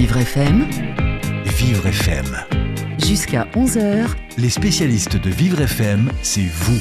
Vivre FM, Vivre FM. jusqu'à 11h, Les spécialistes de Vivre FM, c'est vous.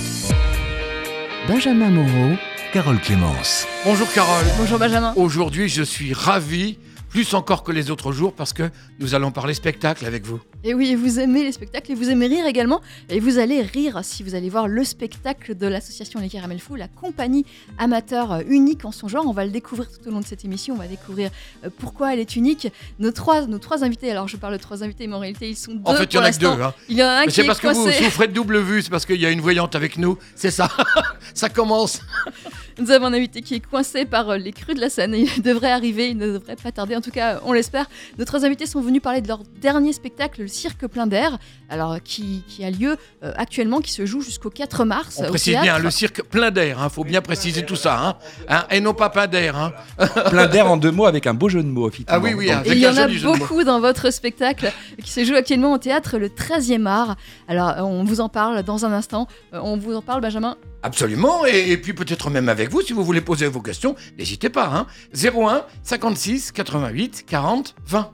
Benjamin Moreau, Carole Clémence. Bonjour Carole. Bonjour Benjamin. Aujourd'hui, je suis ravi, plus encore que les autres jours, parce que nous allons parler spectacle avec vous. Et oui, vous aimez les spectacles et vous aimez rire également. Et vous allez rire si vous allez voir le spectacle de l'association Les Caramels Fous, la compagnie amateur unique en son genre. On va le découvrir tout au long de cette émission. On va découvrir euh, pourquoi elle est unique. Nos trois, nos trois invités, alors je parle de trois invités, mais en réalité ils sont deux. En fait, il y en a que deux. hein. Il y en a un Mais qui C'est est parce que vous souffrez de double vue, c'est parce qu'il y a une voyante avec nous. C'est ça. ça commence. Nous avons un invité qui est coincé par euh, les crues de la Seine. Et il devrait arriver, il ne devrait pas tarder. En tout cas, on l'espère. Nos trois invités sont venus parler de leur dernier spectacle, le Cirque plein d'air, alors qui, qui a lieu euh, actuellement, qui se joue jusqu'au 4 mars. On au précise théâtre. bien, le cirque plein d'air. Il faut bien préciser tout ça. hein. Hein, Et non pas plein d'air. hein. plein d'air en deux mots avec un beau jeu de mots, effectivement. Ah oui, oui. Il y en a beaucoup dans votre spectacle qui se joue actuellement au théâtre le 13e art. Alors, euh, on vous en parle dans un instant. Euh, On vous en parle, Benjamin. Absolument, et, et puis peut-être même avec vous, si vous voulez poser vos questions, n'hésitez pas. Hein. 01 56 88 40 20.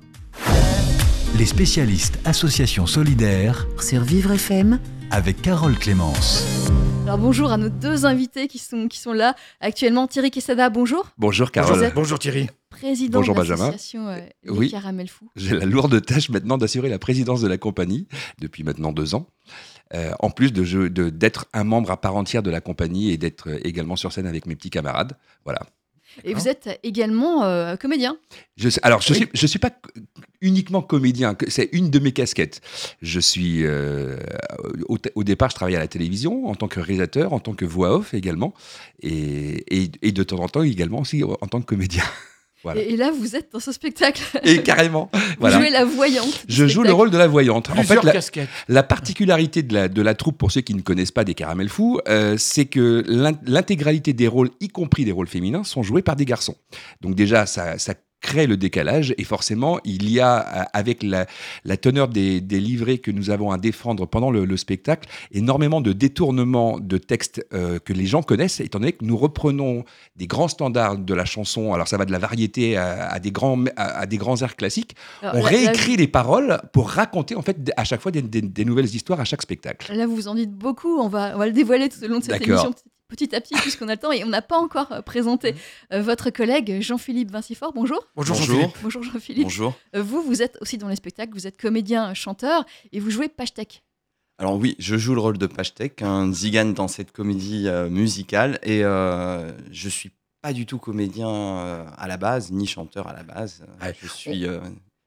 Les spécialistes Association Solidaire sur Vivre FM, avec Carole Clémence. Alors, bonjour à nos deux invités qui sont, qui sont là actuellement. Thierry Quesada, bonjour. Bonjour Carole. Bonjour Thierry. Président Bonjour, de Benjamin. l'association euh, Oui. Caramels Fous. J'ai la lourde tâche maintenant d'assurer la présidence de la compagnie depuis maintenant deux ans. Euh, en plus de d'être un membre à part entière de la compagnie et d'être euh, également sur scène avec mes petits camarades. Voilà. Et vous êtes également euh, comédien. Je, alors, je Oui. suis, je suis pas uniquement comédien, c'est une de mes casquettes. Je suis, euh, au, au départ, je travaillais à la télévision en tant que réalisateur, en tant que voix off également, et, et- et de temps en temps également aussi en tant que comédien. Voilà. Et, et là, vous êtes dans ce spectacle. Et carrément, Vous jouez la voyante. Je joue le rôle de la voyante. En fait, la, casquettes. la particularité de la, de la troupe, pour ceux qui ne connaissent pas des Caramels Fous, euh, c'est que l'in- l'intégralité des rôles, y compris des rôles féminins, sont joués par des garçons. Donc déjà, ça, ça crée le décalage et forcément, il y a, euh, avec la, la teneur des, des livrets que nous avons à défendre pendant le, le spectacle, énormément de détournements de textes euh, que les gens connaissent, étant donné que nous reprenons des grands standards de la chanson, alors ça va de la variété à, à des, grands, à, à des grands airs classiques, Alors, on là- là, réécrit les paroles pour raconter en fait à chaque fois des, des- des nouvelles histoires à chaque spectacle. Là, vous en dites beaucoup. On va, on va le dévoiler tout au long de cette émission petit- à petit, puisqu'on a le temps. Et on n'a pas encore euh, présenté euh, votre collègue Jean-Philippe Vincifort. Bonjour. Bonjour, Bonjour. Jean-Philippe. Bonjour Jean-Philippe. Bonjour. Euh, Vous, vous êtes aussi dans les spectacles. Vous êtes comédien, chanteur et vous jouez Pashtec. Alors oui, je joue le rôle de Pashtek, un zigane dans cette comédie euh, musicale, et euh, je suis pas du tout comédien euh, à la base, ni chanteur à la base. Ouais. Je suis euh,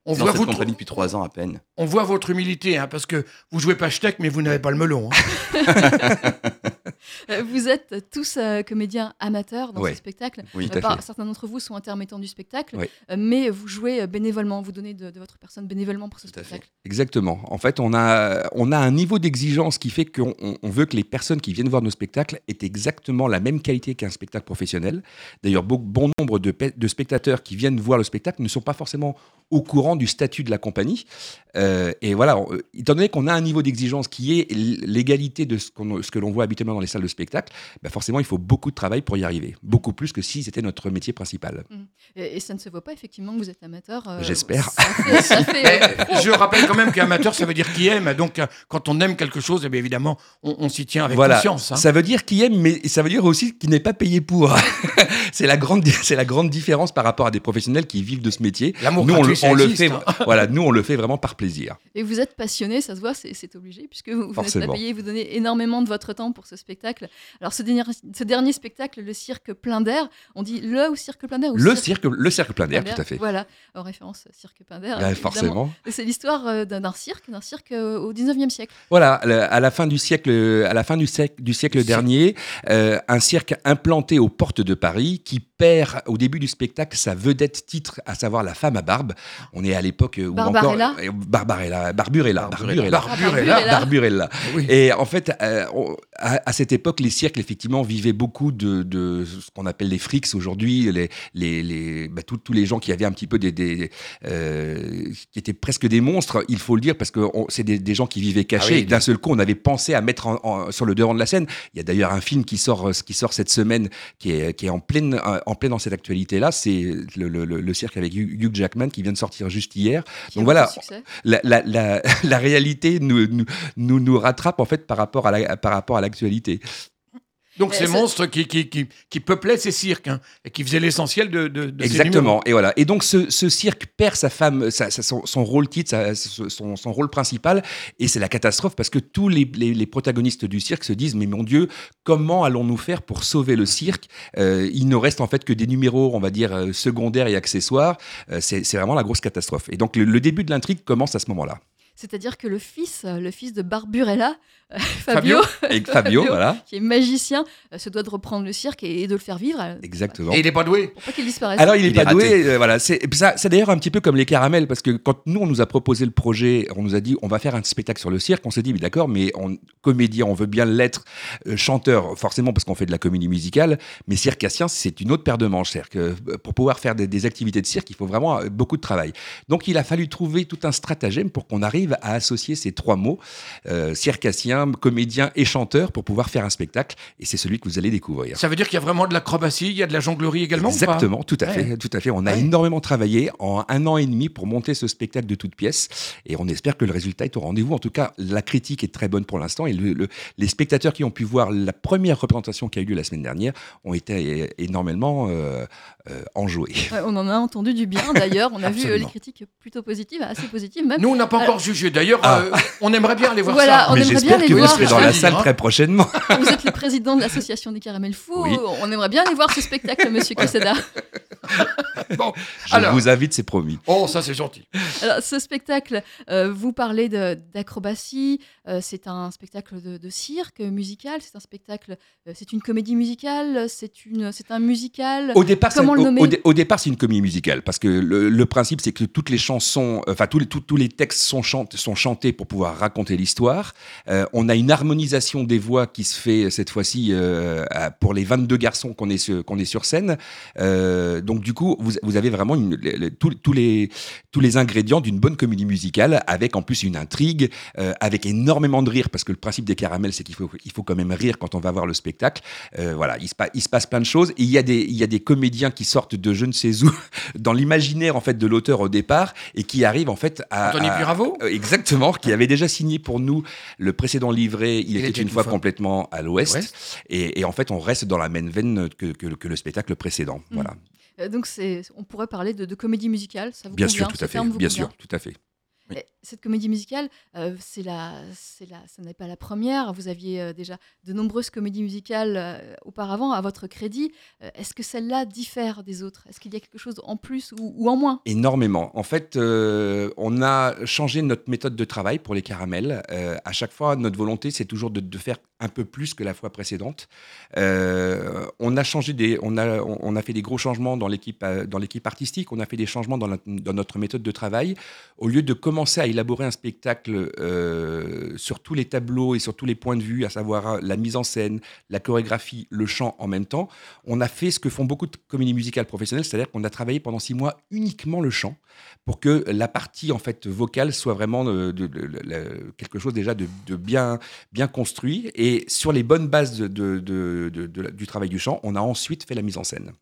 On dans voit, cette votre, compagnie depuis trois ans à peine. on voit votre humilité, hein, parce que vous jouez pas Steak, mais vous n'avez pas le melon. hein. Euh, Vous êtes tous euh, comédiens amateurs dans Ouais. ce spectacle. Oui, par- fait. certains d'entre vous sont intermittents du spectacle, euh, mais vous jouez euh, bénévolement. Vous donnez de, de votre personne bénévolement pour ce Tout spectacle. Exactement. En fait, on a, on a un niveau d'exigence qui fait qu'on on- on veut que les personnes qui viennent voir nos spectacles aient exactement la même qualité qu'un spectacle professionnel. D'ailleurs, bon nombre de, pe- de spectateurs qui viennent voir le spectacle ne sont pas forcément au courant du statut de la compagnie. Euh, et voilà, étant donné qu'on a un niveau d'exigence qui est l'égalité de ce, ce que l'on voit habituellement dans les salles de spectacle, bah forcément, il faut beaucoup de travail pour y arriver. Beaucoup plus que si c'était notre métier principal. Et, et ça ne se voit pas effectivement que vous êtes amateur. euh, J'espère. Ça fait, ça fait, euh, Mais je rappelle quand même qu'amateur, ça veut dire qui aime. Donc, euh, quand on aime quelque chose, eh bien, évidemment, on, on s'y tient avec voilà, conscience. hein. ça veut dire qu'il aime, mais ça veut dire aussi qu'il n'est pas payé pour. c'est la grande, la différence par rapport à des professionnels qui vivent de ce métier. L'amour Nous, on on le fait, hein. voilà, nous, on le fait vraiment par plaisir. Et vous êtes passionné, ça se voit, c'est obligé, puisque vous, vous n'êtes pas Forcément. payé, vous donnez énormément de votre temps pour ce spectacle. Alors, ce dernier, ce dernier spectacle, le cirque plein d'air, on dit le ou cirque plein d'air ou Le cirque, le cercle plein d'air, tout à fait. Voilà, en référence cirque plein d'air. Bah, forcément. C'est l'histoire euh, d'un cirque, d'un cirque euh, au 19e siècle. Voilà, à la fin du siècle, à la fin du siècle, du siècle dernier, euh, un cirque implanté aux portes de Paris qui perd au début du spectacle sa vedette titre, à savoir la femme à barbe. On est à l'époque où Barbarella encore Barbarella, Barburella, Barburella. Barburella, Barburella. Barburella. Oui. Et en fait, euh, on- à, à cette époque, les cirques, effectivement, vivaient beaucoup de, de ce qu'on appelle les frics aujourd'hui, les, les, les, bah, tous- les gens qui avaient un petit peu des. des, euh, qui étaient presque des monstres, il faut le dire, parce que on- c'est des, des gens qui vivaient cachés. Ah oui. et D'un seul coup, on avait pensé à mettre en- en- sur le devant de la scène. Il y a d'ailleurs un film qui sort, euh, qui sort cette semaine, qui est, qui est en, pleine, en plein dans cette actualité-là, c'est le, le- le- le cirque avec Hugh Jackman qui vient de sortir juste hier. Qui Donc voilà, la, la- la- la réalité nous, nous, nous, nous rattrape en fait par rapport à la- par rapport à l'actualité. Donc Mais ces monstres qui, qui, qui, qui peuplaient ces cirques hein, et qui faisaient l'essentiel de, de, de ces. Exactement. Et voilà. Et donc ce, ce cirque perd sa femme, sa- sa- son, son rôle titre, sa- son, son rôle principal, et c'est la catastrophe parce que tous les, les- les protagonistes du cirque se disent mais mon Dieu, comment allons-nous faire pour sauver le cirque? Euh, Il ne reste en fait que des numéros, on va dire euh, secondaires et accessoires. Euh, c'est c'est vraiment la grosse catastrophe. Et donc le, le début de l'intrigue commence à ce moment-là. C'est-à-dire que le fils, euh, le fils de Barburella, euh, Fabio. Fabio, voilà. qui est magicien, euh, se doit de reprendre le cirque et, et de le faire vivre. euh, Exactement. Et il n'est pas doué. Pour pas qu'il disparaisse. Alors il est Il pas raté. doué, euh, voilà. C'est c'est d'ailleurs un petit peu comme les caramels parce que quand nous on nous a proposé le projet, on nous a dit on va faire un spectacle sur le cirque, on s'est dit mais d'accord, mais on, comédien, on veut bien l'être, euh, chanteur forcément parce qu'on fait de la comédie musicale, mais circassien c'est une autre paire de manches. C'est-à-dire que euh, pour pouvoir faire des, des activités de cirque, il faut vraiment beaucoup de travail. Donc il a fallu trouver tout un stratagème pour qu'on arrive à associer ces trois mots, euh, circassien, comédien et chanteur, pour pouvoir faire un spectacle. Et c'est celui que vous allez découvrir. Ça veut dire qu'il y a vraiment de l'acrobatie, il y a de la jonglerie également ou pas? Exactement, tout à Ouais. fait, tout à fait. On a Ouais. énormément travaillé en un an et demi pour monter ce spectacle de toutes pièces, et on espère que le résultat est au rendez-vous. En tout cas, la critique est très bonne pour l'instant, et le- le- les spectateurs qui ont pu voir la première représentation qui a eu lieu la semaine dernière ont été é- énormément euh, euh, enjoués. Ouais, on en a entendu du bien d'ailleurs. On a vu euh, les critiques plutôt positives, assez positives même. Nous, on n'a pas Alors- encore jugé. D'ailleurs, Ah. euh, on aimerait bien aller voir Voilà, ça. on Mais aimerait bien j'espère les que vous voir. serez dans la salle très prochainement. Vous êtes le président de l'association des caramels fous. Oui. On aimerait bien aller voir ce spectacle, monsieur Queseda. Bon, Je alors, vous invite, c'est promis. oh, ça c'est gentil. Alors, ce spectacle, euh, vous parlez d'acrobatie. euh, c'est un spectacle de, de cirque musical. C'est un spectacle. euh, c'est une comédie musicale. C'est une. C'est un musical. Au départ, Comment le nommer au, dé- au départ, c'est une comédie musicale parce que le, le principe, c'est que toutes les chansons, euh, enfin tous les, tous- tous les textes sont, chant- sont chantés pour pouvoir raconter l'histoire. Euh, on a une harmonisation des voix qui se fait cette fois-ci euh, pour les 22 garçons qu'on est, sur- qu'on est sur scène. Euh, donc du coup, vous, vous avez vraiment une- tous, les, tous les ingrédients d'une bonne comédie musicale avec en plus une intrigue, euh, avec énormément de rire parce que le principe des caramels, c'est qu'il faut, il faut quand même rire quand on va voir le spectacle. Euh, voilà, il se, pa- il se passe plein de choses. Et il y, a des, il y a des comédiens qui sortent de je ne sais où, dans l'imaginaire en fait de l'auteur au départ, et qui arrivent en fait à. Anthony euh, Exactement, qui avait déjà signé pour nous le précédent livret. Il, était, une fois, complètement à l'ouest. Ouest. Et, et en fait, on reste dans la même veine que, que- que le spectacle précédent. Mm. Voilà. Euh, donc, c'est. On pourrait parler de, de comédie musicale. Ça vous Bien convient sûr, tout à fait. Bien convient sûr, tout à fait. Et Cette comédie musicale, euh, c'est la, c'est la, ce n'est pas la première. Vous aviez euh, déjà de nombreuses comédies musicales euh, auparavant à votre crédit. Est-ce que celle-là diffère des autres? Est-ce qu'il y a quelque chose en plus ou, ou en moins? Énormément. En fait, on a changé notre méthode de travail pour les caramels. À chaque fois, notre volonté, c'est toujours de, de faire un peu plus que la fois précédente. Euh, on a changé des, on a, on a fait des gros changements dans l'équipe, euh, artistique. On a fait des changements dans, notre méthode de travail. Au lieu de commencer à élaborer un spectacle euh, sur tous les tableaux et sur tous les points de vue, à savoir la mise en scène, la chorégraphie, le chant en même temps, on a fait ce que font beaucoup de comédies musicales professionnelles, c'est-à-dire qu'on a travaillé pendant six mois uniquement le chant pour que la partie en fait vocale soit vraiment de, quelque chose déjà de, de bien bien construit et sur les bonnes bases de- de- de- de- de- du travail du chant, on a ensuite fait la mise en scène.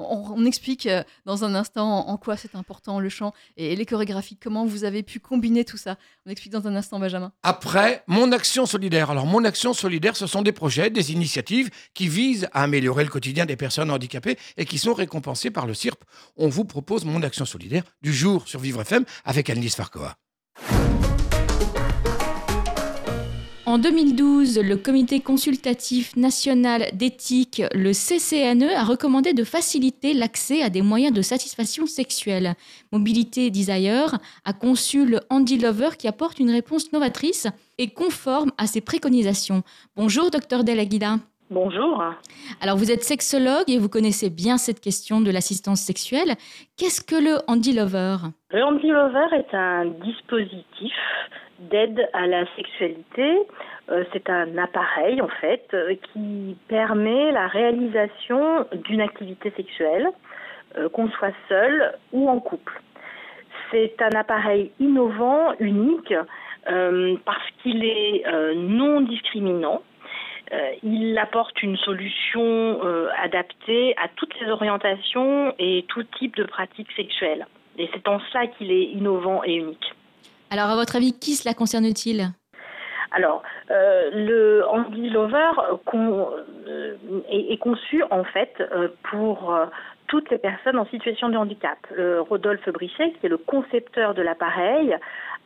on, on explique euh, dans un instant en quoi c'est important le chant et les chorégraphies, comment vous avez pu combiner tout ça. On explique dans un instant, Benjamin. Après, mon action solidaire. Alors, mon action solidaire, ce sont des projets, des initiatives qui visent à améliorer le quotidien des personnes handicapées et qui sont récompensées par le CIRP. On vous propose mon action solidaire du jour sur Vivre FM avec Annelise Farcoa. En 2012, le Comité consultatif national d'éthique, le CCNE, a recommandé de faciliter l'accès à des moyens de satisfaction sexuelle. Mobilité Desire a conçu le Andy Lover qui apporte une réponse novatrice et conforme à ses préconisations. Bonjour, docteur Delaguida. Bonjour. Alors, vous êtes sexologue et vous connaissez bien cette question de l'assistance sexuelle. Qu'est-ce que le Andy Lover? Le Handy Lover est un dispositif d'aide à la sexualité. Euh, c'est un appareil, en fait, euh, qui permet la réalisation d'une activité sexuelle, euh, qu'on soit seul ou en couple. C'est un appareil innovant, unique, parce qu'il est non discriminant. Euh, il apporte une solution euh, adaptée à toutes les orientations et tout type de pratiques sexuelles. Et c'est en ça qu'il est innovant et unique. Alors, à votre avis, qui cela concerne-t-il? Alors, euh, le Andy Lover con- est, est conçu en fait pour toutes les personnes en situation de handicap. Euh, Rodolphe Brichet, qui est le concepteur de l'appareil,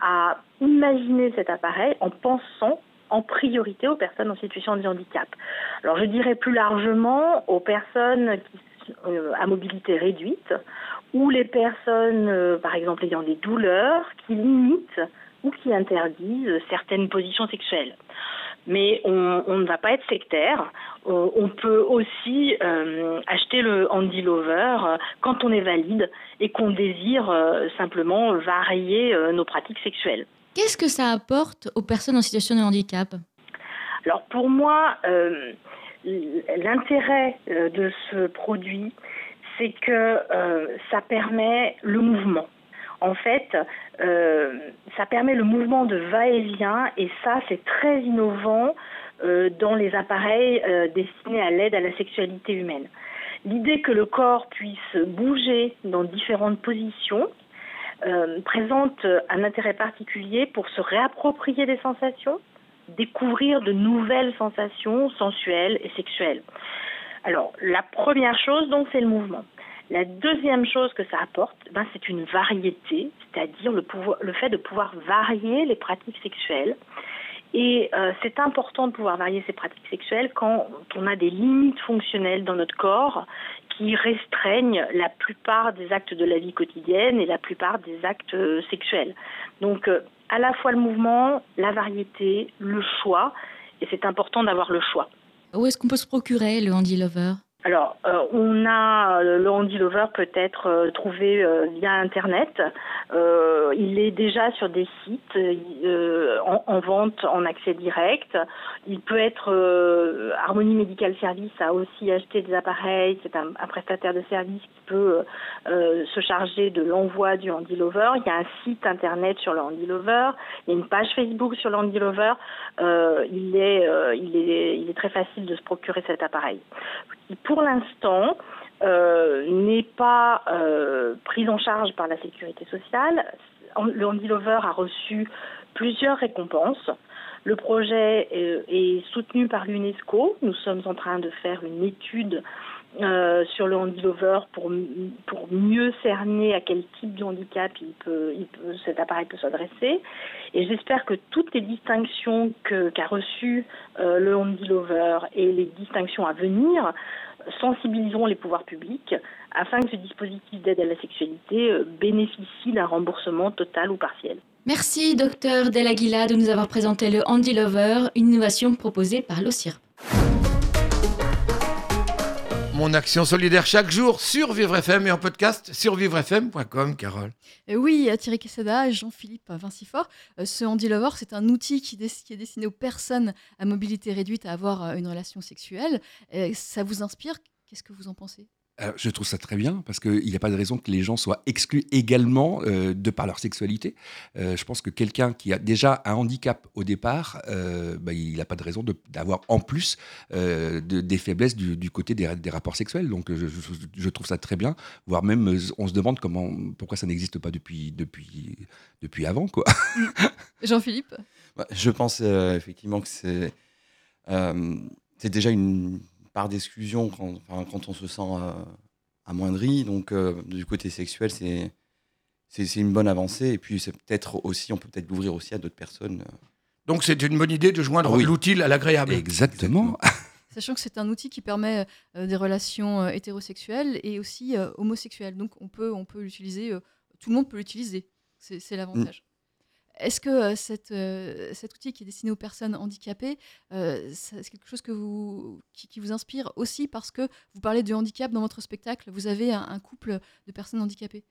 a imaginé cet appareil en pensant en priorité aux personnes en situation de handicap. Alors, je dirais plus largement aux personnes euh, à mobilité réduite ou les personnes, euh, par exemple, ayant des douleurs qui limitent ou qui interdisent certaines positions sexuelles. Mais on, ne va pas être sectaire. On, peut aussi euh, acheter le Handy Lover quand on est valide et qu'on désire simplement varier nos pratiques sexuelles. Qu'est-ce que ça apporte aux personnes en situation de handicap? Alors pour moi, euh, l'intérêt euh, de ce produit, c'est que euh, ça permet le mouvement. En fait, ça permet le mouvement de va-et-vient et ça, c'est très innovant dans les appareils destinés à l'aide à la sexualité humaine. L'idée que le corps puisse bouger dans différentes positions euh, présente un intérêt particulier pour se réapproprier des sensations, découvrir de nouvelles sensations sensuelles et sexuelles. Alors, la première chose, donc, c'est le mouvement. La deuxième chose que ça apporte, ben, c'est une variété, c'est-à-dire le, fait de pouvoir varier les pratiques sexuelles. Et euh, c'est important de pouvoir varier ces pratiques sexuelles quand on a des limites fonctionnelles dans notre corps restreignent la plupart des actes de la vie quotidienne et la plupart des actes euh, sexuels. Donc, euh, à la fois le mouvement, la variété, le choix, et c'est important d'avoir le choix. Où est-ce qu'on peut se procurer le Handy Lover? Alors, euh, on a euh, le Handy Lover peut être euh, trouvé euh, via Internet. Euh, il est déjà sur des sites euh, en, en vente en accès direct. Il peut être Harmonie Medical Service a aussi acheté des appareils. C'est un, prestataire de service qui peut se charger de l'envoi du Handy Lover. Il y a un site Internet sur le Handy Lover. Il y a une page Facebook sur le Handy Lover. Euh, il, est, il, est, il est très facile de se procurer cet appareil pour l'instant euh, n'est pas euh, prise en charge par la sécurité sociale. Le Handy Lover a reçu plusieurs récompenses. Le projet est, est soutenu par l'UNESCO. Nous sommes en train de faire une étude euh, sur le Handy Lover pour, pour mieux cerner à quel type de handicap cet appareil peut s'adresser. Et j'espère que toutes les distinctions qu'a reçues euh, le Handy Lover et les distinctions à venir sensibiliseront les pouvoirs publics afin que ce dispositif d'aide à la sexualité euh, bénéficie d'un remboursement total ou partiel. Merci, docteur Del Aguila, de nous avoir présenté le Handy Lover, une innovation proposée par l'OCIRP. Mon action solidaire chaque jour sur Vivre FM et en podcast sur vivrefm.com, Carole. Euh, oui, Thierry Quesada et Jean-Philippe Vincifort. Euh, ce Handy Lover, c'est un outil qui, qui est destiné aux personnes à mobilité réduite à avoir euh, une relation sexuelle. Euh, ça vous inspire? Qu'est-ce que vous en pensez? Alors, je trouve ça très bien parce qu'il n'y a pas de raison que les gens soient exclus également euh, de par leur sexualité. Euh, je pense que quelqu'un qui a déjà un handicap au départ, euh, bah, il n'a pas de raison d'avoir en plus euh, de- des faiblesses du, du côté des, des rapports sexuels. Donc je, je- je trouve ça très bien, voire même on se demande comment, pourquoi ça n'existe pas depuis, depuis, depuis avant. Quoi. Jean-Philippe? Ouais, Je pense euh, effectivement que c'est euh, c'est déjà une part d'exclusion quand, enfin, quand on se sent euh, amoindri. Donc, euh, du côté sexuel, c'est c'est c'est une bonne avancée. Et puis, c'est peut-être aussi, on peut peut-être l'ouvrir aussi à d'autres personnes. euh. Donc c'est une bonne idée de joindre Ah oui. l'utile à l'agréable. Exactement. Sachant que c'est un outil qui permet euh, des relations euh, hétérosexuelles et aussi euh, homosexuelles. Donc on peut, on peut l'utiliser, euh, tout le monde peut l'utiliser. C'est c'est l'avantage. Est-ce que cet outil qui est destiné aux personnes handicapées, c'est quelque chose qui, vous inspire aussi parce que vous parlez de handicap dans votre spectacle? Vous avez un, couple de personnes handicapées?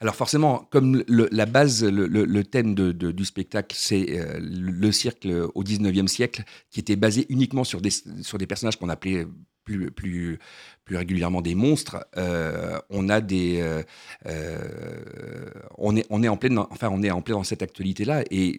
Alors forcément, comme la base, le, thème du spectacle, c'est le cirque au 19e siècle, qui était basé uniquement sur des personnages qu'on appelait plus, plus, plus régulièrement des monstres. Euh, on a des, euh, euh, on est, on est en pleine, enfin on est en plein dans cette actualité-là et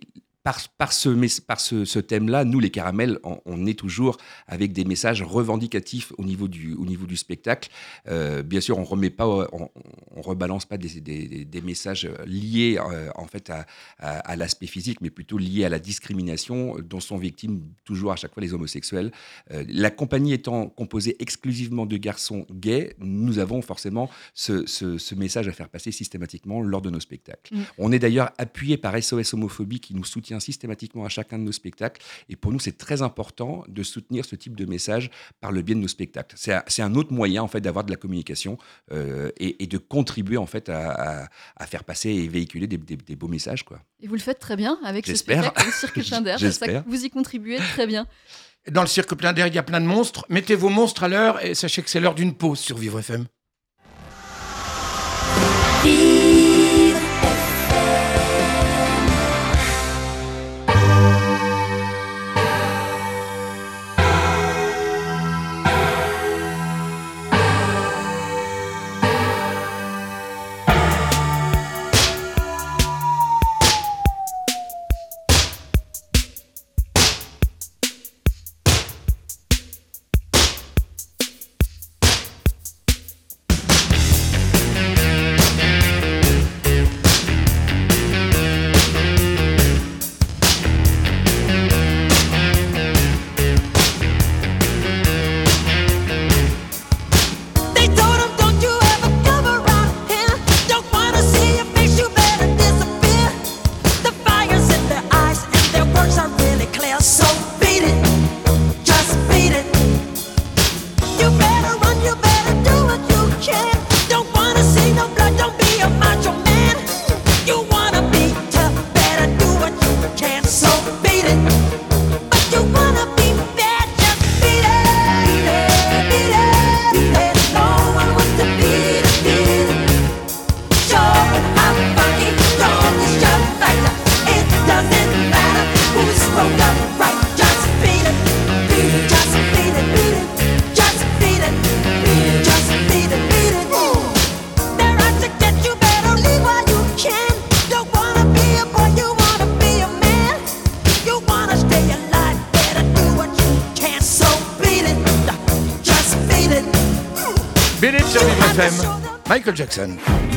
par, par ce, mes- par ce, ce thème-là, nous, les caramels, on, on est toujours avec des messages revendicatifs au niveau du, au niveau du spectacle. Euh, bien sûr, on remet pas, on, on rebalance pas des, des- des messages liés euh, en fait à, à- à l'aspect physique, mais plutôt liés à la discrimination dont sont victimes toujours à chaque fois les homosexuels. Euh, la compagnie étant composée exclusivement de garçons gays, nous avons forcément ce, ce- ce message à faire passer systématiquement lors de nos spectacles. Mm. On est d'ailleurs appuyé par SOS Homophobie qui nous soutient systématiquement à chacun de nos spectacles. Et pour nous, c'est très important de soutenir ce type de message par le biais de nos spectacles. C'est un, c'est un autre moyen en fait d'avoir de la communication euh, et, et de contribuer en fait à, à- à faire passer et véhiculer des, des- des beaux messages. Quoi. Et vous le faites très bien avec ce J'espère. spectacle, le cirque plein d'air. Vous y contribuez très bien. Dans le cirque plein d'air, il y a plein de monstres. Mettez vos monstres à l'heure et sachez que c'est l'heure d'une pause sur Vivre FM. FM. Michael Jackson.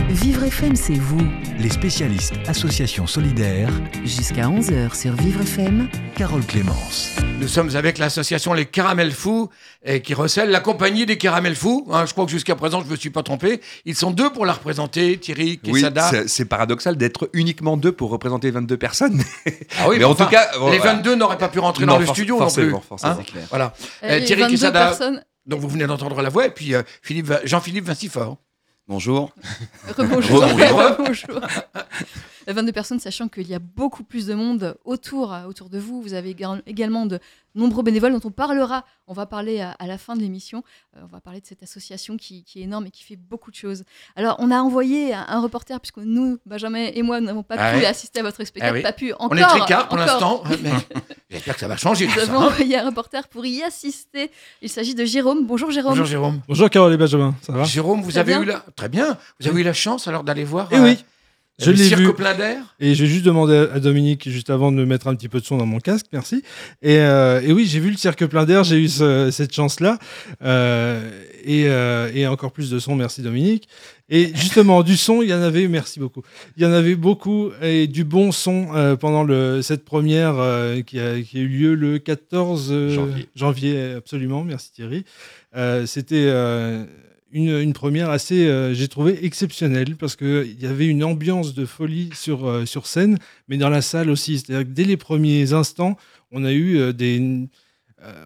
Vivre FM, c'est vous. Les spécialistes Association Solidaire, Jusqu'à 11h sur Vivre FM. Carole Clémence. Nous sommes avec l'association Les Caramels Fous et qui recèle la compagnie des Caramels Fous. Hein, je crois que jusqu'à présent, je ne me suis pas trompé. Ils sont deux pour la représenter, Thierry, Oui, Quesada. c'est- c'est paradoxal d'être uniquement deux pour représenter 22 personnes. ah oui, mais en enfin, tout cas, les voilà. 22 n'auraient pas pu rentrer Non, dans le studio forcément, non plus. forcément. Hein clair. voilà. Euh, Euh, Thierry 22 Quesada, personnes. Donc vous venez d'entendre la voix, et puis euh, Philippe, Jean-Philippe Vincifort. Bonjour. Rebonjour. Rebonjour. Rebonjour. 22 personnes, sachant qu'il y a beaucoup plus de monde autour, euh, autour de vous. Vous avez éga- également de nombreux bénévoles dont on parlera. On va parler à, à la fin de l'émission. Euh, on va parler de cette association qui, qui est énorme et qui fait beaucoup de choses. Alors, on a envoyé un, un reporter, puisque nous, Benjamin et moi, n'avons pas Ah pu ouais. assister à votre spectacle, Ah oui. pas pu encore. On est tricard pour l'instant, mais j'espère que ça va changer tout Nous ça. avons hein. envoyé un reporter pour y assister. Il s'agit de Jérôme. Bonjour Jérôme. Bonjour Jérôme. Bonjour Carole et Benjamin, ça va? Jérôme, vous Très avez bien. eu la... Très bien. Vous avez eu la chance alors d'aller voir Eh euh, oui, je l'ai cirque vu. plein d'air Et j'ai juste demandé à Dominique, juste avant, de mettre un petit peu de son dans mon casque, merci. Et, euh, et oui, j'ai vu le cirque plein d'air, j'ai eu ce- cette chance-là. Euh, et, euh, et encore plus de son, merci Dominique. Et justement, du son, il y en avait, merci beaucoup. Il y en avait beaucoup, et du bon son pendant le, cette première qui, a, qui a eu lieu le 14 euh, Janvier. absolument, merci Thierry. C'était une, une première assez, euh, j'ai trouvé, exceptionnelle, parce qu'il y avait une ambiance de folie sur, euh, sur scène, mais dans la salle aussi. C'est-à-dire que dès les premiers instants, on a eu, euh, des,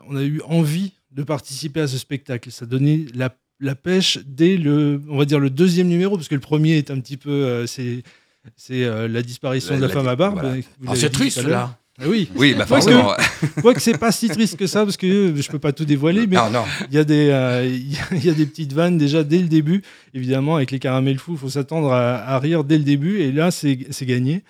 on a eu envie de participer à ce spectacle. Ça donnait la, la pêche dès le, on va dire, le deuxième numéro, parce que le premier est un petit peu... c'est c'est la disparition La- de la, la- femme à barbe. voilà. Ah, C'est triste là. Ah oui. Oui, bah Quoique- forcément. Quoique c'est pas si triste que ça, parce que euh, je peux pas tout dévoiler, mais Non, non. il y, a des, euh, y a- des petites vannes déjà dès le début. Évidemment, avec les caramels fous, il faut s'attendre à, à rire dès le début. Et là, c'est c'est gagné.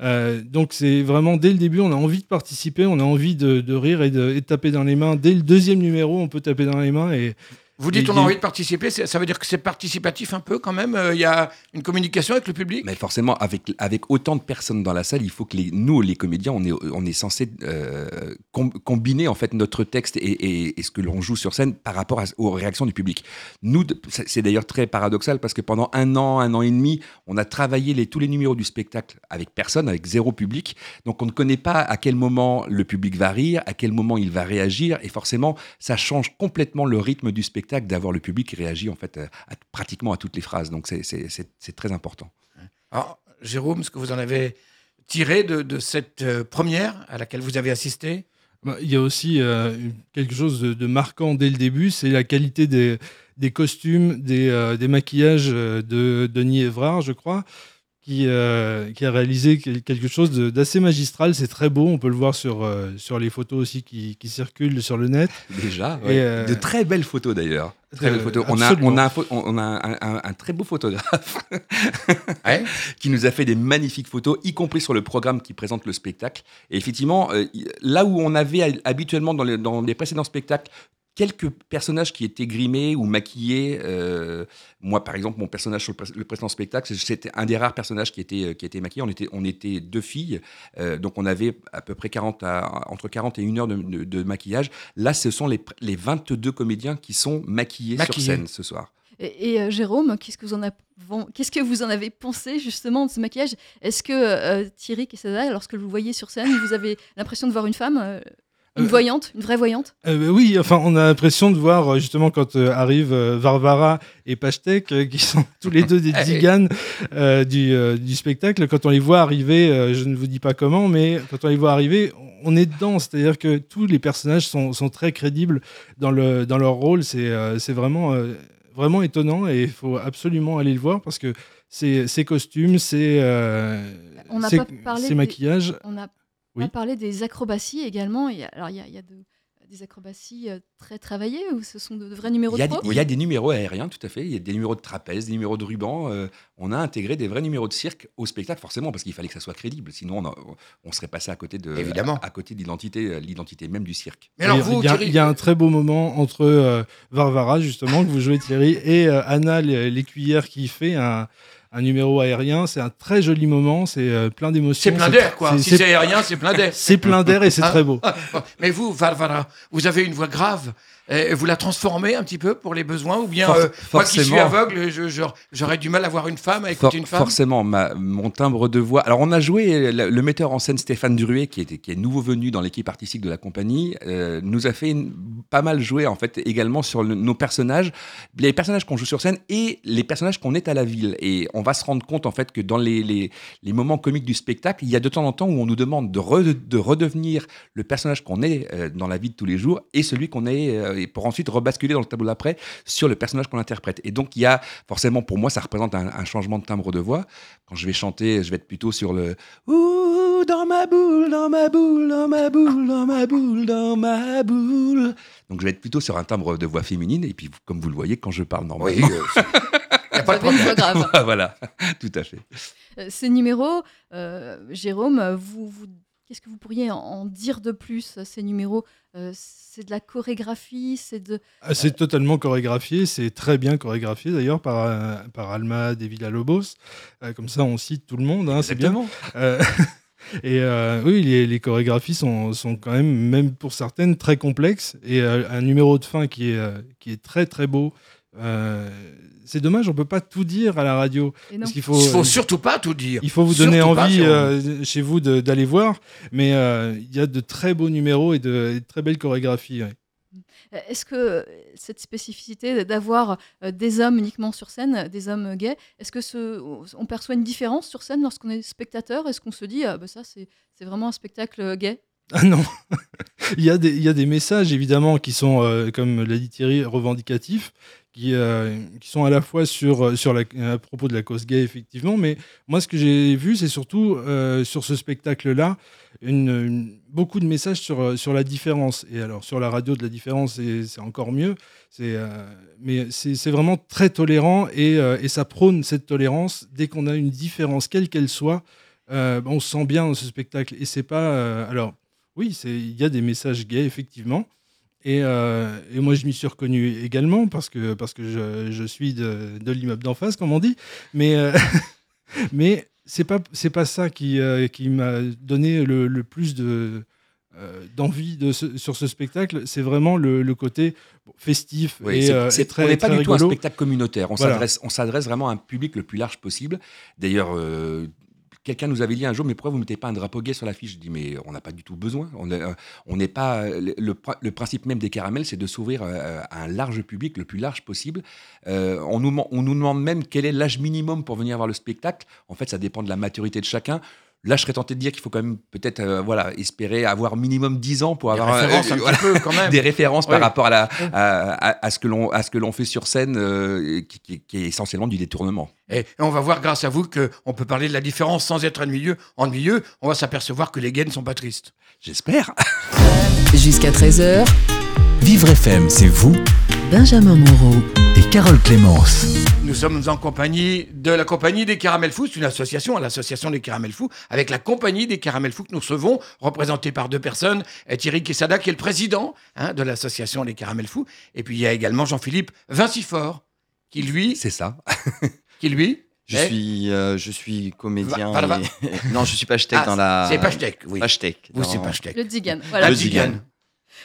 Euh, donc, c'est vraiment dès le début, on a envie de participer, on a envie de, de rire et de, et de taper dans les mains. Dès le deuxième numéro, on peut taper dans les mains. Et, Vous dites on a- envie de participer, ça veut dire que c'est participatif un peu quand même euh, Il y a une communication avec le public? Mais forcément, avec, avec autant de personnes dans la salle, il faut que les, nous, les comédiens, on est, on est censé euh, com- combiner en fait notre texte et, et- et ce que l'on joue sur scène par rapport à- aux réactions du public. Nous, c'est c'est d'ailleurs très paradoxal parce que pendant un an, un an et demi, on a travaillé les, tous les numéros du spectacle avec personne, avec zéro public. Donc on ne connaît pas à quel moment le public va rire, à quel moment il va réagir, et forcément, ça change complètement le rythme du spectacle d'avoir le public qui réagit en fait à- à- pratiquement à toutes les phrases. Donc c'est- très important. Alors, Jérôme, ce que vous en avez tiré de, de cette euh, première à laquelle vous avez assisté? Bah, Il y a aussi euh, quelque chose de, de marquant dès le début, c'est la qualité des, des costumes, des, euh, des maquillages euh, de Denis Évrard, je crois, qui, euh, qui a réalisé quel- quelque chose d'assez magistral. C'est très beau, on peut le voir sur, euh, sur les photos aussi qui, qui circulent sur le net. Déjà, ouais. euh, de très belles photos d'ailleurs. Très belles photos. On a, on a, un, pho- on a un, un- un très beau photographe qui nous a fait des magnifiques photos, y compris sur le programme qui présente le spectacle. Et effectivement, euh, là où on avait habituellement dans les, dans les précédents spectacles quelques personnages qui étaient grimés ou maquillés. euh, moi, par exemple, mon personnage sur le, pré- le précédent spectacle, c'était un des rares personnages qui était, qui était maquillé. On était, on était deux filles, euh, donc on avait à peu près 40 à- entre 40 et 1 heure de, de- de maquillage. Là, ce sont les, les 22 comédiens qui sont maquillés, Maquillés. sur scène ce soir. Et, et, euh, Jérôme, qu'est-ce que vous en avez, qu'est-ce que vous en avez pensé justement de ce maquillage? Est-ce que euh, Thierry Quesada, lorsque vous le voyez sur scène, vous avez l'impression de voir une femme, euh, une Euh, voyante, une vraie voyante? Euh, oui, enfin, on a l'impression de voir euh, justement quand euh, arrivent euh, Varvara et Pachtek, euh, qui sont tous les deux des tziganes du, du spectacle. Quand on les voit arriver, je ne vous dis pas comment, mais quand on les voit arriver, on est dedans. C'est-à-dire que tous les personnages sont, sont très crédibles dans, le, dans leur rôle. C'est vraiment, vraiment étonnant et il faut absolument aller le voir parce que ces ces costumes, ces euh, On pas parlé des- maquillages. On a Oui. pas parlé des acrobaties également. Il y a- alors il y a, il y a de- des acrobaties euh, très travaillées ou ce sont de, de vrais numéros Il y, a de des, pro il y a des numéros aériens, tout à fait. Il y a des numéros de trapèze, des numéros de ruban. euh, on a intégré des vrais numéros de cirque au spectacle, forcément, parce qu'il fallait que ça soit crédible. Sinon, on, a- on serait passé à côté de Évidemment. à, à côté de l'identité, l'identité même du cirque. Mais alors il, y a- vous, il y a, Thierry- il y a un très beau moment entre euh, Varvara, justement, que vous jouez Thierry, et euh, Anna l'é- l'écuyère qui fait un, un numéro aérien. C'est un très joli moment, c'est euh, plein d'émotions. C'est plein d'air, quoi. Si c'est aérien, c'est plein d'air. C'est plein d'air et c'est Hein très beau. Mais vous, Varvara, vous avez une voix grave. Et vous la transformez un petit peu pour les besoins Ou bien, For- euh, moi qui suis aveugle, j'aurais du mal à voir une femme, à écouter For- une femme? Forcément, ma- mon timbre de voix. Alors, on a joué, le, le metteur en scène Stéphane Druet, qui, était, qui est nouveau venu dans l'équipe artistique de la compagnie, euh, nous a fait une- pas mal jouer, en fait, également sur le- nos personnages, les personnages qu'on joue sur scène et les personnages qu'on est à la ville. Et on va se rendre compte, en fait, que dans les, les, les moments comiques du spectacle, il y a de temps en temps où on nous demande de, re- de redevenir le personnage qu'on est euh, dans la vie de tous les jours et celui qu'on est, euh, et pour ensuite rebasculer dans le tableau d'après sur le personnage qu'on interprète. Et donc, il y a forcément, pour moi, ça représente un, un changement de timbre de voix. Quand je vais chanter, je vais être plutôt sur le Ouh, dans ma boule, dans ma boule, dans ma boule, dans ma boule, dans ma boule. Donc, je vais être plutôt sur un timbre de voix féminine. Et puis, comme vous le voyez, quand je parle normalement. Oui, euh, y a pas de voix grave. voilà, tout à fait. Euh, Ces numéros, euh, Jérôme, euh, vous, vous- qu'est-ce que vous pourriez en, en dire de plus euh, Ces numéros, euh, c'est de la chorégraphie, c'est de. Ah, C'est totalement chorégraphié, c'est très bien chorégraphié d'ailleurs par, euh, par Alma de Villalobos. Euh, comme ça, on cite tout le monde, hein, c'est bien. Euh, et euh, oui, les, les chorégraphies sont, sont quand même, même pour certaines, très complexes. Et euh, un numéro de fin qui est, euh, qui est très très beau. Euh, c'est dommage, on peut pas tout dire à la radio. Parce Il faut, faut surtout pas tout dire. il faut vous donner Surtout envie euh, chez vous d'aller voir. Mais euh, il y a de très beaux numéros et de, et de très belles chorégraphies. ouais. Est-ce que cette spécificité d'avoir des hommes uniquement sur scène, des hommes gays, est-ce que ce, on perçoit une différence sur scène lorsqu'on est spectateur? Est-ce qu'on se dit, ah, bah, ça c'est c'est vraiment un spectacle gay? Ah non il, y a des, il y a des messages évidemment qui sont, euh, comme l'a dit Thierry, revendicatifs, qui, euh, qui sont à la fois sur, sur la, à propos de la cause gay, effectivement, mais moi ce que j'ai vu, c'est surtout euh, sur ce spectacle-là, beaucoup de messages sur, euh, sur la différence. Et alors sur la radio de la différence, c'est encore mieux, euh, mais c'est vraiment très tolérant et, euh, et ça prône cette tolérance dès qu'on a une différence, quelle qu'elle soit. euh, on se sent bien dans ce spectacle et c'est pas euh, alors oui, il y a des messages gays, effectivement. Et, euh, et moi, je m'y suis reconnu également parce que, parce que je, je suis de, de l'immeuble d'en face, comme on dit. Mais, euh, mais c'est pas c'est pas ça qui, euh, qui m'a donné le, le plus de euh, d'envie de ce- sur ce spectacle. C'est vraiment le, le côté bon, festif Oui, et, c'est- c'est- et très, on n'est pas très du tout un spectacle communautaire. On Voilà. s'adresse, on s'adresse vraiment à un public le plus large possible. D'ailleurs, quelqu'un nous avait dit un jour, mais pourquoi vous mettez pas un drapeau gay sur l'affiche? Je dis, mais on n'a pas du tout besoin. On euh, n'est pas le, le pr- le principe même des caramels, c'est de s'ouvrir euh, à un large public, le plus large possible. Euh, on nous demande même quel est l'âge minimum pour venir voir le spectacle. En fait, ça dépend de la maturité de chacun. Là, je serais tenté de dire qu'il faut quand même peut-être euh, voilà, espérer avoir minimum 10 ans pour avoir euh, références un voilà, petit peu quand même. des références Oui. par rapport à, la, à, à- à ce que l'on à ce que l'on fait sur scène, euh, qui, qui- qui est essentiellement du détournement. Et on va voir grâce à vous qu'on peut parler de la différence sans être ennuyeux. Ennuyeux, on va s'apercevoir que les gays ne sont pas tristes. J'espère. Jusqu'à 13h, Vivre FM, c'est vous Benjamin Moreau. Carole Clémence. Nous sommes en compagnie de la compagnie des Caramels Fous, c'est une association, l'association des Caramels Fous, avec la compagnie des Caramels Fous que nous recevons, représentée par deux personnes, Thierry Quesada qui est le président hein, de l'association des Caramels Fous, et puis il y a également Jean-Philippe Vincifort, qui lui, C'est ça. qui lui, Je suis, euh, je suis comédien. Va- va- et- non, je suis pachetec Ah, dans la. c'est Pachtek, oui. Pachetec. Vous, c'est dans- Pachtek. Le Digan. Voilà. Le Digan. Digan.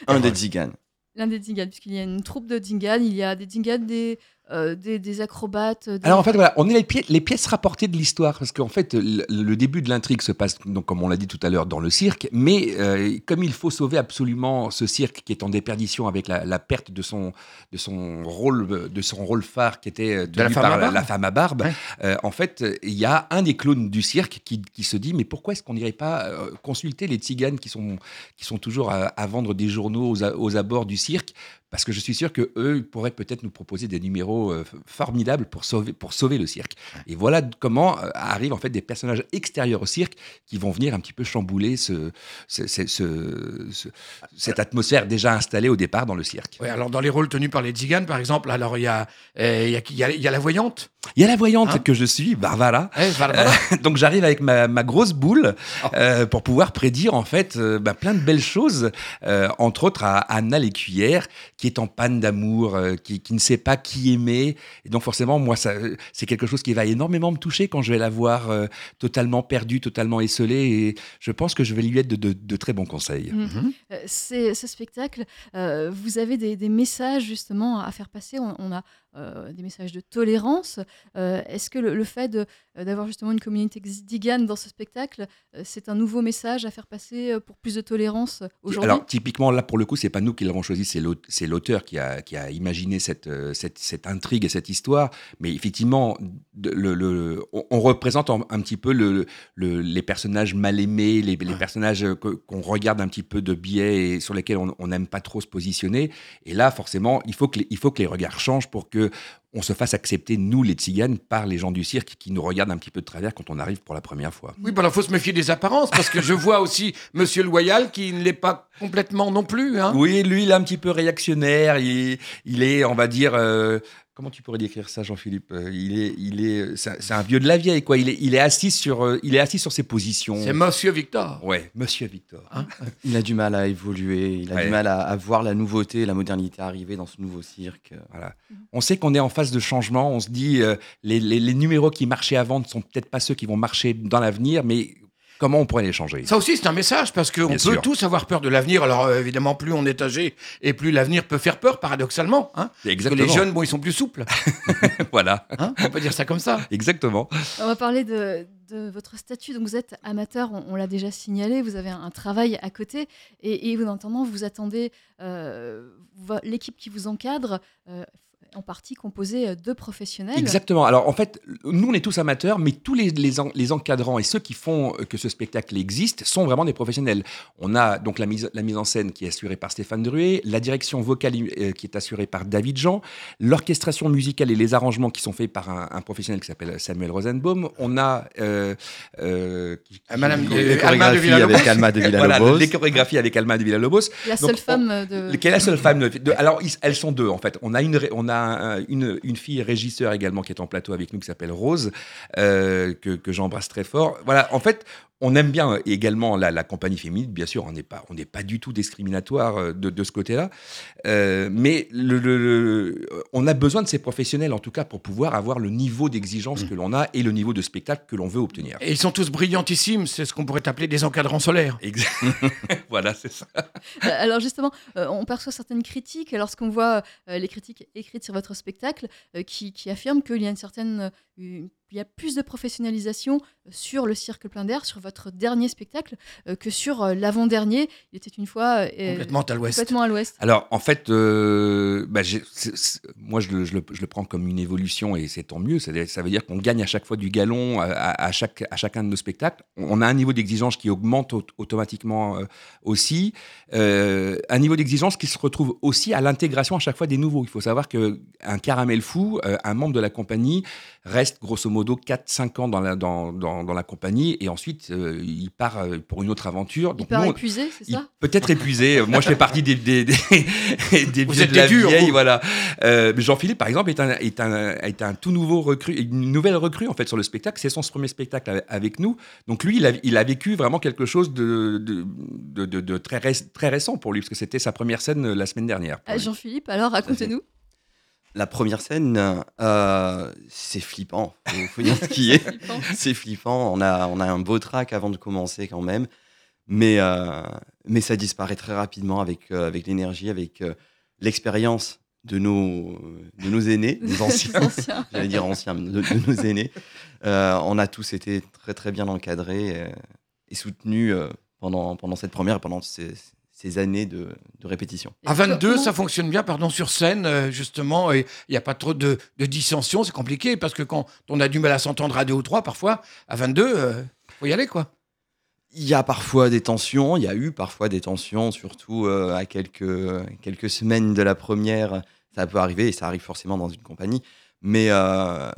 Un des Zigan. L'un des Dingan, puisqu'il y a une troupe de Dingan. Il y a des Dingan, des, euh, des, des acrobates. des- Alors en fait, voilà, on est les, pi- les pièces rapportées de l'histoire, parce qu'en fait, le, le début de l'intrigue se passe, donc, comme on l'a dit tout à l'heure, dans le cirque, mais euh, comme il faut sauver absolument ce cirque qui est en déperdition avec la, la perte de son, de, son rôle, de son rôle phare qui était euh, De la femme par à la, barbe. la femme à barbe, Ouais. euh, en fait, il y a un des clowns du cirque qui, qui se dit, mais pourquoi est-ce qu'on n'irait pas euh, consulter les tziganes qui sont, qui sont toujours à, à vendre des journaux aux abords du cirque parce que je suis sûr que eux pourraient peut-être nous proposer des numéros euh, formidables pour sauver, pour sauver le cirque. Et voilà comment euh, arrivent en fait des personnages extérieurs au cirque qui vont venir un petit peu chambouler ce, ce- ce- ce- ce- cette atmosphère déjà installée au départ dans le cirque. Ouais, alors dans les rôles tenus par les Tziganes, par exemple, alors il y a, euh, il y, a, il y a- il y a la voyante. Il y a la voyante Hein que je suis, Barbara. Ouais, Barbara. Euh, donc j'arrive avec ma, ma grosse boule Oh. euh, pour pouvoir prédire en fait euh, bah, plein de belles choses, euh, entre autres à Anna Lécuyère qui est en panne d'amour, euh, qui, qui ne sait pas qui aimer. Et donc forcément, moi, ça, c'est quelque chose qui va énormément me toucher quand je vais la voir euh, totalement perdue, totalement esselée. Et je pense que je vais lui être de, de- de très bons conseils. Mhm. Euh, c'est- ce spectacle, euh, vous avez des, des messages justement à faire passer. On, on a euh, des messages de tolérance. Euh, Est-ce que le, le fait euh, d'avoir justement une communauté xdigane dans ce spectacle, euh, c'est un nouveau message à faire passer pour plus de tolérance aujourd'hui? Alors typiquement là pour le coup c'est pas nous qui l'avons choisi c'est l'aute- c'est l'auteur qui a, qui a imaginé cette, cette, cette intrigue et cette histoire. Mais effectivement de- le, le- on, on représente un, un petit peu le, le- les personnages mal aimés les, les personnages qu'on regarde un petit peu de biais et sur lesquels on on n'aime pas trop se positionner. Et là forcément il faut que les, il faut que les regards changent pour que que on se fasse accepter nous les tziganes par les gens du cirque qui nous regardent un petit peu de travers quand on arrive pour la première fois. Oui, bah alors faut se méfier des apparences, parce que je vois aussi Monsieur Loyal qui ne l'est pas complètement non plus. Hein. Oui, lui, il est un petit peu réactionnaire. Il, il est, on va dire, euh, comment tu pourrais décrire ça, Jean-Philippe Euh, Il est, il est, c'est c'est un vieux de la vieille, quoi. Il est, il est assis sur, euh, il est assis sur ses positions. C'est Monsieur Victor. Ouais, Monsieur Victor. Il a du mal à évoluer, il a Ouais. du mal à, à voir la nouveauté, la modernité arriver dans ce nouveau cirque. Voilà. On sait qu'on est en phase de changement. On se dit, euh, les, les- les numéros qui marchaient avant ne sont peut-être pas ceux qui vont marcher dans l'avenir, mais comment on pourrait les changer? Ça aussi, c'est un message, parce qu'on peut sûr. tous avoir peur de l'avenir. Alors, euh, évidemment, plus on est âgé, et plus l'avenir peut faire peur, paradoxalement. Hein parce que Exactement. les jeunes, bon, ils sont plus souples. voilà. Hein on peut dire ça comme ça. Exactement. On va parler de, de votre statut. Donc vous êtes amateur, on, on l'a déjà signalé, vous avez un, un travail à côté et, et en attendant, vous attendez euh, l'équipe qui vous encadre, euh, en partie composée de professionnels. Exactement. Alors en fait, nous on est tous amateurs, mais tous les, les, en- les encadrants et ceux qui font euh, que ce spectacle existe sont vraiment des professionnels. On a donc la mise, la mise en scène qui est assurée par Stéphane Druet, la direction vocale euh, qui est assurée par David Jean, l'orchestration musicale et les arrangements qui sont faits par un, un professionnel qui s'appelle Samuel Rosenbaum. On a euh, euh, qui- Euh, Madame qui- de- Les Alma de chorégraphies Villalobos. avec Alma de voilà, Villalobos. les chorégraphies avec Alma de Villalobos. La Donc, seule on- femme de. Quelle est la seule femme de, de- Alors, ils- elles sont deux, en fait. On a, une, on a un- une, fille régisseur également qui est en plateau avec nous, qui s'appelle Rose, euh, que j'embrasse très fort. Voilà, en fait, on aime bien euh, également la, la compagnie féminine, bien sûr, on n'est pas, on n'est pas du tout discriminatoire euh, de, de ce côté-là, Euh, mais le, le- le- on a besoin de ces professionnels, en tout cas, pour pouvoir avoir le niveau d'exigence que l'on a et le niveau de spectacle que l'on veut obtenir. Et ils sont tous brillantissimes, c'est ce qu'on pourrait appeler des encadrants solaires. Exact. voilà, c'est ça. Euh, Alors justement, euh, on perçoit certaines critiques lorsqu'on voit euh, les critiques écrites sur votre spectacle qui, qui affirment qu'il y a une certaine, une- il y a plus de professionnalisation sur le cirque plein d'air, sur votre dernier spectacle, euh, que sur euh, l'avant-dernier. Il était une fois euh, Complètement à l'ouest. complètement à l'ouest. Alors, en fait, euh, bah, moi, je le, je le- je le prends comme une évolution et c'est tant mieux. Ça, ça veut dire qu'on gagne à chaque fois du galon à, à- à chaque, à chacun de nos spectacles. On a un niveau d'exigence qui augmente au- automatiquement euh, aussi. Euh, un niveau d'exigence qui se retrouve aussi à l'intégration à chaque fois des nouveaux. Il faut savoir qu'un caramel fou, euh, un membre de la compagnie, reste grosso modo 4-5 ans dans la, dans, dans, dans la compagnie et ensuite euh, il part euh, pour une autre aventure. Il part nous, épuisé, c'est ça? Peut-être épuisé. Moi, je fais partie des, des, des, des Vous vieux êtes de la durs, vieille, vous. voilà. Euh, Jean-Philippe, par exemple, est un, est un, est un tout nouveau recrue, une nouvelle recrue en fait sur le spectacle. C'est son premier spectacle avec- nous. Donc lui, il a, il a vécu vraiment quelque chose de, de, de, de- de très, ré- très récent pour lui, parce que c'était sa première scène euh, la semaine dernière. Ah. Jean-Philippe, alors racontez-nous. La première scène, euh, c'est flippant. Faut, faut dire ce qui est. C'est flippant. On a, on a un beau track avant de commencer quand même. Mais, euh, mais ça disparaît très rapidement avec, euh, avec l'énergie, avec l'expérience de nos, de nos aînés, nos anciens. Anciens. J'allais dire anciens, de, de nos aînés. On a tous été très très bien encadrés euh, et soutenus pendant, pendant cette première, pendant ces, ces années de, de répétition. À 22, Comment- ça fonctionne bien, pardon, sur scène, euh, justement, et il n'y a pas trop de, de dissension, c'est compliqué, parce que quand on a du mal à s'entendre à deux ou trois, parfois, à 22, euh, faut y aller, quoi. Il y a parfois des tensions, il y a eu parfois des tensions, surtout euh, à quelques, quelques semaines de la première. Ça peut arriver et ça arrive forcément dans une compagnie. Mais, euh,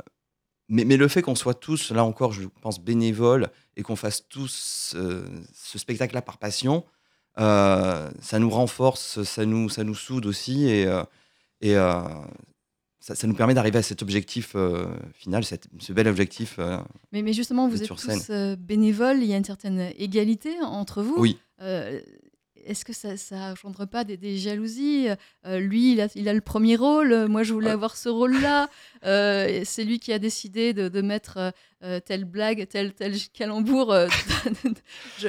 mais, mais le fait qu'on soit tous, là encore, je pense, bénévoles et qu'on fasse tous euh, ce spectacle-là par passion, euh, ça nous renforce, ça nous, ça nous soude aussi et, euh, et euh, ça, ça nous permet d'arriver à cet objectif euh, final, cette- ce bel objectif. euh, Mais, mais justement, vous êtes tous euh, bénévoles, il y a une certaine égalité entre vous. Oui. Euh, Est-ce que ça ne engendre pas des, des jalousies? Euh, Lui, il a, il a le premier rôle, euh, moi je voulais avoir ce rôle-là. Euh, c'est lui qui a décidé de, de mettre euh, euh, telle blague, tel, tel calembour. euh, je-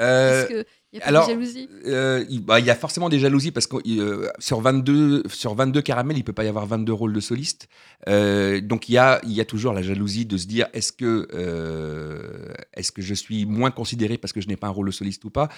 Euh, qu'il n'y a pas alors, de jalousie Euh, il bah, il y a forcément des jalousies parce que euh, sur 22 sur 22 caramels, il peut pas y avoir 22 rôles de soliste. Euh, donc il y a il y a toujours la jalousie de se dire est-ce que euh, est-ce que je suis moins considéré parce que je n'ai pas un rôle de soliste ou pas?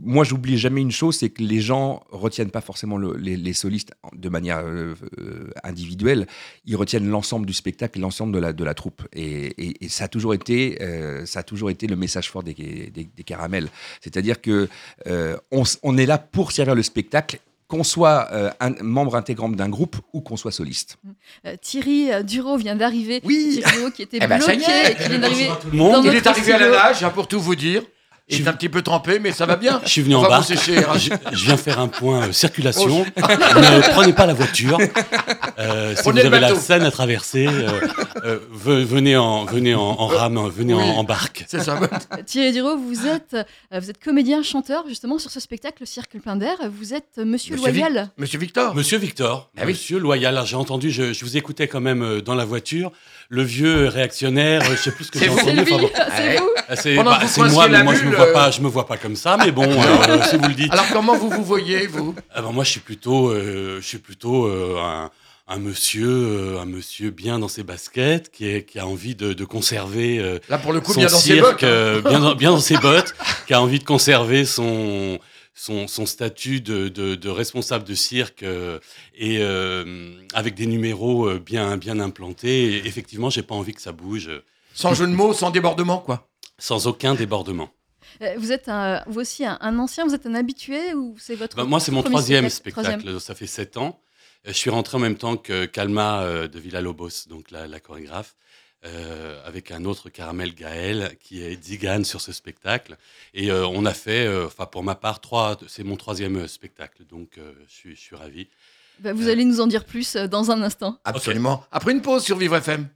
Moi, j'oublie jamais une chose, c'est que les gens retiennent pas forcément le- les, les solistes de manière euh, euh, individuelle. Ils retiennent l'ensemble du spectacle, l'ensemble de la de la troupe. Et, et- et ça a toujours été euh, ça a toujours été le message fort des, des, des caramels. C'est-à-dire que euh, on, est là pour servir le spectacle, qu'on soit euh, un membre intégrant d'un groupe ou qu'on soit soliste. Euh, Thierry Duro vient d'arriver. Oui. Thierry Duro qui était Eh ben, bloqué et qui vient d'arriver. Il est arrivé à la nage, hein, pour tout vous dire. Il Je est suis- un petit peu trempé, mais ça va bien. Je suis venu On en sécher, hein. Je, je viens faire un point euh, circulation. ne prenez pas la voiture. Euh, si Prenez vous avez la. Seine à traverser, euh, euh, ve- venez en venez en, en rame, venez en, Oui. en barque. C'est ça. Thierry Duro, vous êtes, vous êtes comédien, chanteur, justement, sur ce spectacle, le Cirque plein d'air. Vous êtes Monsieur, Monsieur Loyal. Monsieur Victor. Monsieur Victor, Ah oui. Monsieur Loyal. J'ai entendu, je, je vous écoutais quand même dans la voiture. Le vieux réactionnaire, je sais plus ce que C'est j'ai entendu. Enfin bon. c'est vous. Ah, C'est bah, moi, mais moi je me vois euh, pas, je me vois pas comme ça. Mais bon, euh, si vous le dites. Alors comment vous vous voyez, vous? Ah ben, moi, je suis plutôt, euh, je suis plutôt euh, un, un monsieur, euh, un monsieur bien dans ses baskets, qui, est, qui a envie de, de conserver euh, Là, pour le coup, son bien dans ses cirque, bottes. hein. euh, bien, dans, bien dans ses bottes, qui a envie de conserver son son, son statut de, de, de responsable de cirque euh, et euh, avec des numéros euh, bien bien implantés. Et effectivement, j'ai pas envie que ça bouge, Sans jeu de mots, sans débordement, quoi. sans aucun débordement. Vous êtes un- vous aussi un, un ancien, vous êtes un habitué ou c'est votre Bah, moi, c'est mon troisième spectacle spectacle. Troisième. Ça fait sept ans. Je suis rentré en même temps que Kalma euh, de Villa-Lobos, donc la, la chorégraphe, euh, avec un autre Caramel Gaël qui est Zigane sur ce spectacle. Et euh, on a fait, euh, enfin pour ma part, trois. C'est mon troisième spectacle, donc euh, je suis, je suis ravi. Bah, Vous allez nous en dire plus dans un instant. Absolument. Après une pause sur Vivre FM.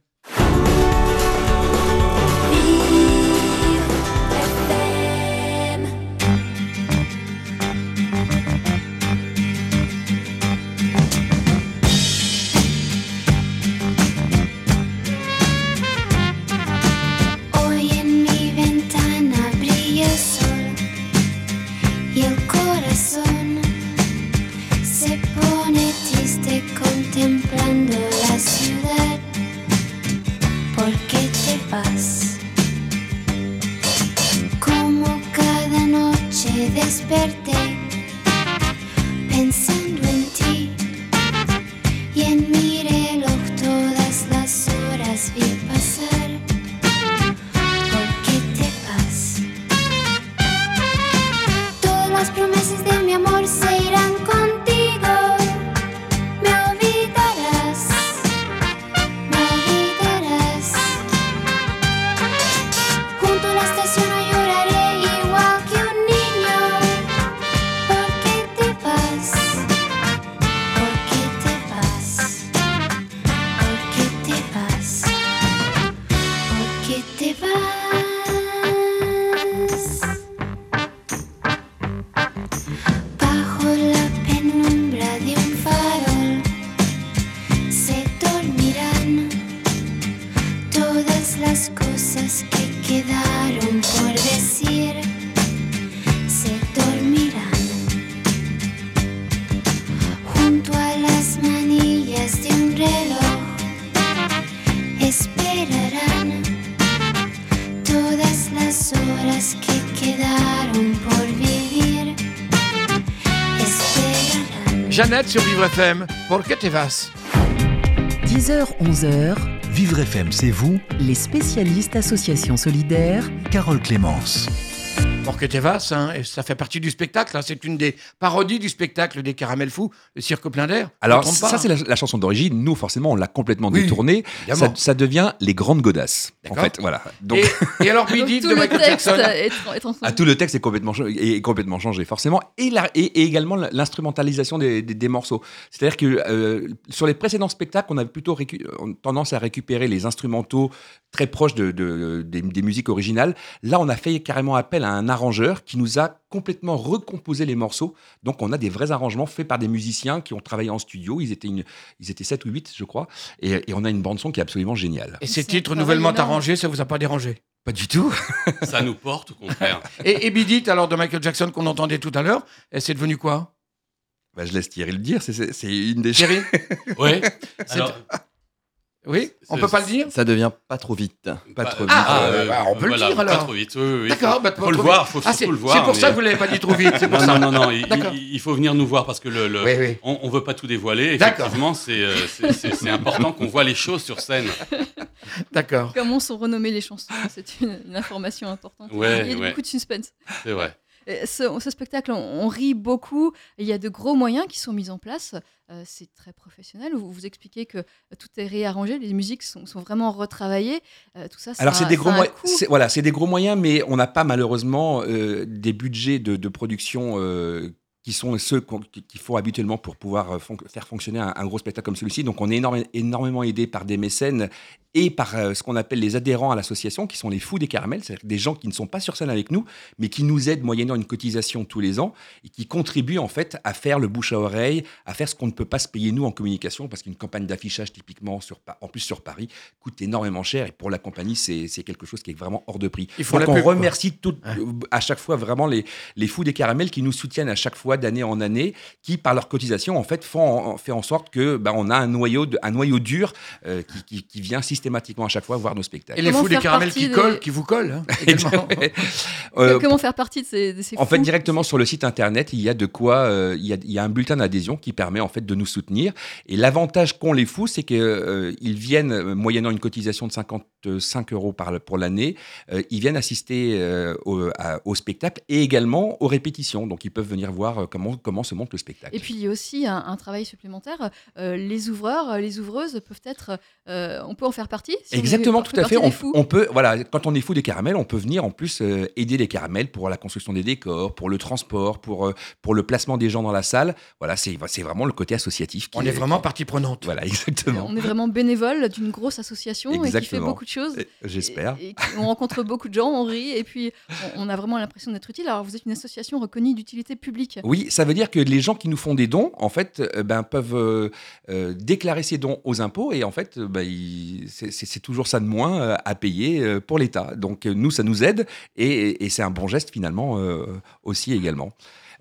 Jeannette sur Vivre FM, ¿por qué te vas 10h, 11h, Vivre FM, c'est vous, les spécialistes Association Solidaire, Carole Clémence. Pour que te vas, hein, et ça fait partie du spectacle. hein, C'est une des parodies du spectacle des Caramels Fous, le cirque plein d'air. Alors, ça, hein. c'est la, la chanson d'origine. Nous, forcément, on l'a complètement Oui, détournée. Ça, devient les grandes godasses. En fait, voilà. Donc, Et, et alors, Bidit tout de le Michael texte Jackson. est, tra- est. Ah, tout le texte est complètement, est complètement changé, forcément, et, la- et, et également l'instrumentalisation des, des- des morceaux. C'est-à-dire que euh, sur les précédents spectacles, on avait plutôt euh, tendance à récupérer les instrumentaux très proches de, de- des, des musiques originales. Là, on a fait carrément appel à un arrangeur qui nous a complètement recomposé les morceaux. Donc, on a des vrais arrangements faits par des musiciens qui ont travaillé en studio. Ils étaient, une, ils étaient 7 ou 8, je crois. Et, et on a une bande-son qui est absolument géniale. Et ces titres nouvellement énorme. arrangés, ça vous a pas dérangé? Pas du tout. Ça nous porte, au contraire. Et, et Bidit, alors de Michael Jackson qu'on entendait tout à l'heure, c'est devenu quoi? Bah, je laisse Thierry le dire. C'est- une des Thierry? Oui. Alors, Oui On peut pas le dire Ça devient pas trop vite. Pas trop vite. Ah, euh, bah, on peut le voilà, dire, alors. Pas trop vite, oui, oui, oui. D'accord, Faut, bah, faut le voir, faut Ah, surtout c'est le voir. c'est pour mais- ça que vous l'avez pas dit trop vite. C'est pour Non, ça. non, non, non, il, faut venir nous voir parce que le, le- Oui, oui. On, on veut pas tout dévoiler. Effectivement, c'est euh, c'est- c'est- c'est important qu'on voit les choses sur scène. D'accord. Comment sont renommées les chansons? C'est une, une information importante. Ouais, Il y a ouais. beaucoup de suspense. C'est vrai. Et Ce, ce spectacle, on, on rit beaucoup. Il y a de gros moyens qui sont mis en place. Euh, c'est très professionnel. Vous, vous expliquez que tout est réarrangé, les musiques sont, sont vraiment retravaillées. Euh, tout ça, Alors c'est des gros moyens. Voilà, c'est des gros moyens, mais on n'a pas malheureusement euh, des budgets de, de production euh, qui sont ceux qu'on- qui- qu'il faut habituellement pour pouvoir euh, fon- faire fonctionner un, un gros spectacle comme celui-ci. Donc on est énorme- énormément aidé par des mécènes et par euh, ce qu'on appelle les adhérents à l'association, qui sont les fous des caramels, c'est-à-dire des gens qui ne sont pas sur scène avec nous, mais qui nous aident moyennant une cotisation tous les ans et qui contribuent en fait à faire le bouche à oreille, à faire ce qu'on ne peut pas se payer nous en communication, parce qu'une campagne d'affichage typiquement sur, en plus sur Paris coûte énormément cher et pour la compagnie c'est quelque chose qui est vraiment hors de prix. Il faut Donc la on pub, quoi. remercie tout, à chaque fois vraiment les, les fous des caramels qui nous soutiennent à chaque fois d'année en année, qui par leur cotisation en fait font en, fait en sorte que bah, on a un noyau, de- un noyau dur euh, qui, qui- qui vient systématiquement à chaque fois voir nos spectacles. Et les Comment fous des caramels qui des- collent, qui vous collent. hein. Euh, Comment faire partie de ces, de ces En fait, directement sur le site internet, il y a de quoi, euh, il, y a, il y a un bulletin d'adhésion qui permet en fait de nous soutenir. Et l'avantage qu'ont les fous, c'est qu'ils viennent, euh, moyennant une cotisation de 55 euros par, pour l'année, euh, ils viennent assister euh, au, à- au spectacle et également aux répétitions. Donc, ils peuvent venir voir comment, comment se monte le spectacle. Et puis il y a aussi un, un travail supplémentaire. Euh, les ouvreurs, les ouvreuses peuvent être, euh, on peut en faire partie. si Exactement, tout à fait. On, peut, voilà, quand on est fou des caramels, on peut venir en plus euh, aider les caramels pour la construction des décors, pour le transport, pour, euh, pour le placement des gens dans la salle. Voilà, c'est c'est vraiment le côté associatif. Qui On est vraiment partie prenante. Voilà, exactement. On est vraiment bénévole d'une grosse association et qui fait beaucoup de choses. J'espère. Et, et qui- on rencontre beaucoup de gens, on rit et puis on, on a vraiment l'impression d'être utile. Alors vous êtes une association reconnue d'utilité publique. Oui, ça veut dire que les gens qui nous font des dons, en fait, euh, ben, peuvent euh, euh, déclarer ces dons aux impôts et en fait, ben, c'est- toujours ça de moins à payer pour l'État. Donc nous, ça nous aide et, et c'est un bon geste finalement aussi également.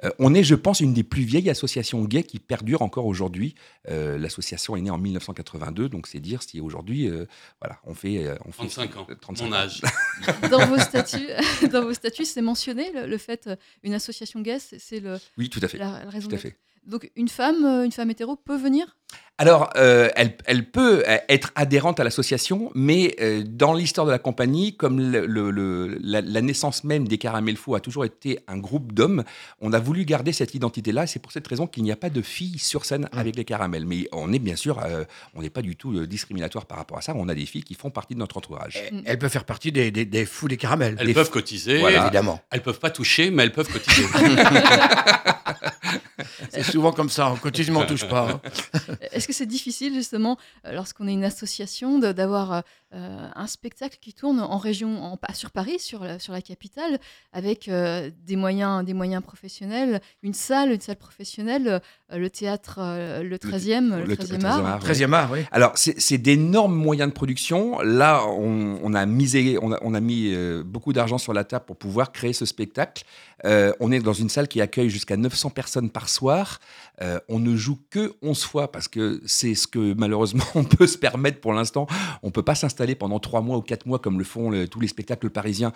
Euh, on est, je pense, une des plus vieilles associations gays qui perdure encore aujourd'hui. Euh, L'association est née en 1982, donc c'est dire si aujourd'hui, euh, voilà, on fait, euh, on fait 35 ans, 35 mon ans. âge. Dans vos statuts, dans vos statuts, c'est mentionné le, le fait une association gay, c'est le. Oui, tout à fait. La, la raison Tout à fait. Donc une femme, une femme hétéro peut venir? Alors, euh, elle, elle peut euh, être adhérente à l'association, mais euh, dans l'histoire de la compagnie, comme le- le- le- la, la naissance même des Caramel Fous a toujours été un groupe d'hommes, on a voulu garder cette identité-là. C'est pour cette raison qu'il n'y a pas de filles sur scène avec les caramels. Mais on est bien sûr, euh, on n'est pas du tout discriminatoire par rapport à ça. On a des filles qui font partie de notre entourage. Elle peut faire partie des, des, des fous des caramels. Elles Des peuvent f- cotiser. Voilà. Évidemment. Elles peuvent pas toucher, mais elles peuvent cotiser. C'est souvent comme ça. On cotise, mais on touche pas. hein. Est-ce que c'est difficile justement, euh, lorsqu'on est une association, d'avoir euh, euh, un spectacle qui tourne en région, en, sur Paris, sur la, sur la capitale, avec euh, des moyens, des moyens professionnels, une salle, une salle professionnelle, euh, le théâtre, euh, le 13e, le, 13e art. 13e art, oui. Alors, c'est c'est d'énormes moyens de production. Là, on, on a misé, on a, on a mis euh, beaucoup d'argent sur la table pour pouvoir créer ce spectacle. Euh, on est dans une salle qui accueille jusqu'à 900 personnes par soir. Euh, on ne joue que 11 fois parce que c'est ce que malheureusement on peut se permettre pour l'instant. On peut pas s'installer pendant 3 mois ou 4 mois comme le font tous les spectacles parisiens.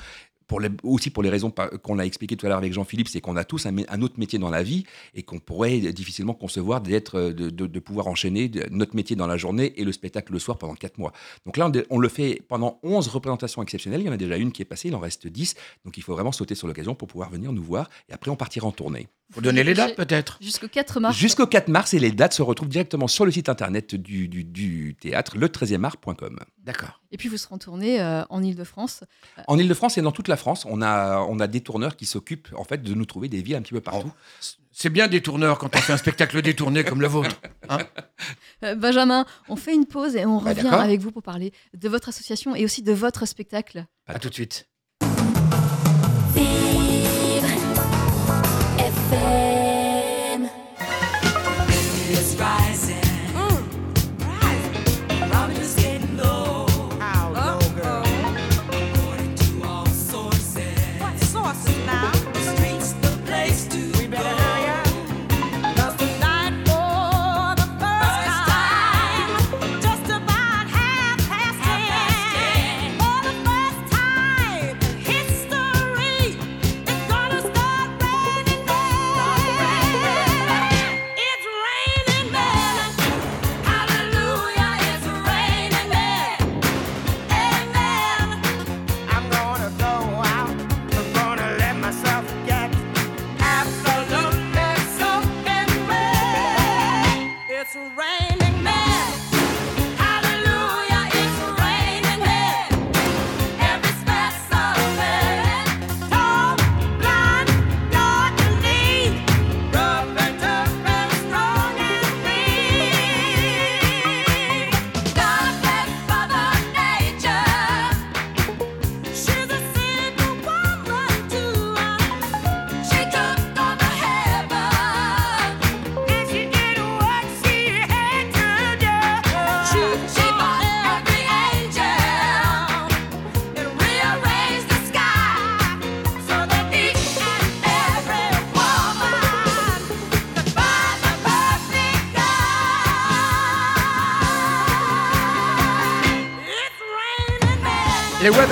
Aussi pour les raisons qu'on a expliquées tout à l'heure avec Jean-Philippe, c'est qu'on a tous un, autre métier dans la vie et qu'on pourrait difficilement concevoir d'être, euh, de, pouvoir enchaîner notre métier dans la journée et le spectacle le soir pendant 4 mois. Donc là, on, on le fait pendant 11 représentations exceptionnelles. Il y en a déjà une qui est passée, il en reste 10. Donc il faut vraiment sauter sur l'occasion pour pouvoir venir nous voir et après on partira en tournée. Faut donner les dates peut-être. Jusqu'au 4 mars. Jusqu'au 4 mars et les dates se retrouvent directement sur le site internet du, du, du théâtre, le13art.com. D'accord. Et puis vous serez en tournée euh, en Ile-de-France. En Ile-de-France et dans toute la France, on a, on a des tourneurs qui s'occupent en fait de nous trouver des villes un petit peu partout. C'est bien des tourneurs quand on fait un spectacle détourné comme le vôtre. hein. Euh, Benjamin, on fait une pause et on Bah, revient avec vous pour parler de votre association et aussi de votre spectacle. À tout de suite.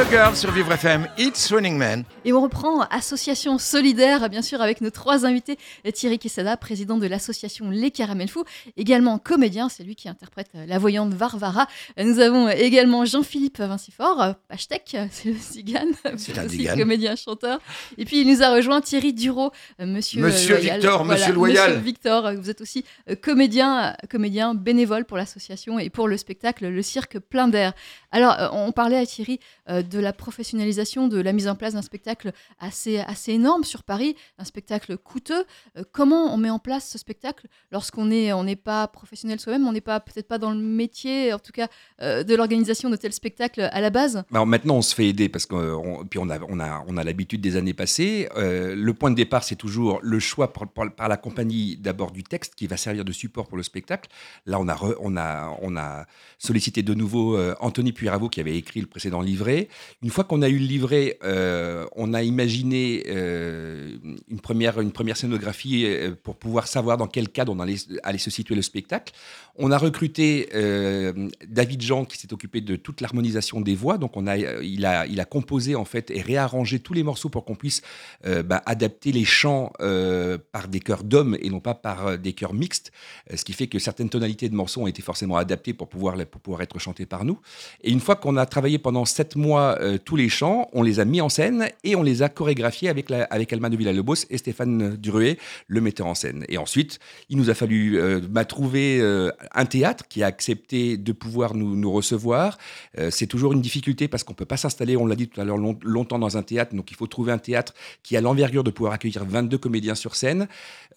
Girls sur Vivre FM, It's Running Man. Et on reprend Association Solidaire, bien sûr, avec nos trois invités. Thierry Quesada, président de l'association Les Caramels Fous, également comédien, c'est lui qui interprète la voyante Varvara. Nous avons également Jean-Philippe Vincifort, euh, c'est le cigane, C'est aussi comédien, chanteur. Et puis il nous a rejoint Thierry Duro, euh, monsieur, euh, Monsieur Loyal. Victor, monsieur Loyal. Monsieur Victor, vous êtes aussi euh, comédien, comédien bénévole pour l'association et pour le spectacle Le Cirque Plein d'Air. Alors, euh, on parlait à Thierry euh, de la professionnalisation, de la mise en place d'un spectacle assez, assez énorme sur Paris, un spectacle coûteux. Euh, comment on met en place ce spectacle lorsqu'on n'est on pas professionnel soi-même, on n'est pas peut-être pas dans le métier, en tout cas, de l'organisation de tels spectacles à la base? Alors maintenant, on se fait aider parce qu'on puis on a, on a, on a l'habitude des années passées. Le point de départ, c'est toujours le choix par, la compagnie d'abord du texte qui va servir de support pour le spectacle. Là, on a, on a, on a sollicité de nouveau Anthony Qui avait écrit le précédent livret. Une fois qu'on a eu le livret, euh, on a imaginé euh, une, première, une première scénographie euh, pour pouvoir savoir dans quel cadre on allait se situer le spectacle. On a recruté euh, David Jean qui s'est occupé de toute l'harmonisation des voix. Donc on a, il, a, il a composé en fait et réarrangé tous les morceaux pour qu'on puisse euh, bah, adapter les chants euh, par des chœurs d'hommes et non pas par euh, des chœurs mixtes. Euh, ce qui fait que certaines tonalités de morceaux ont été forcément adaptées pour pouvoir, pour pouvoir être chantées par nous. Et une fois qu'on a travaillé pendant sept mois euh, tous les chants, on les a mis en scène et on les a chorégraphiés avec, avec Alma de Villalobos et Stéphane Duruet, le metteur en scène. Et ensuite, il nous a fallu euh, bah, trouver euh, un théâtre qui a accepté de pouvoir nous, nous recevoir. Euh, c'est toujours une difficulté parce qu'on ne peut pas s'installer, on l'a dit tout à l'heure, long- longtemps dans un théâtre. Donc il faut trouver un théâtre qui a l'envergure de pouvoir accueillir 22 comédiens sur scène,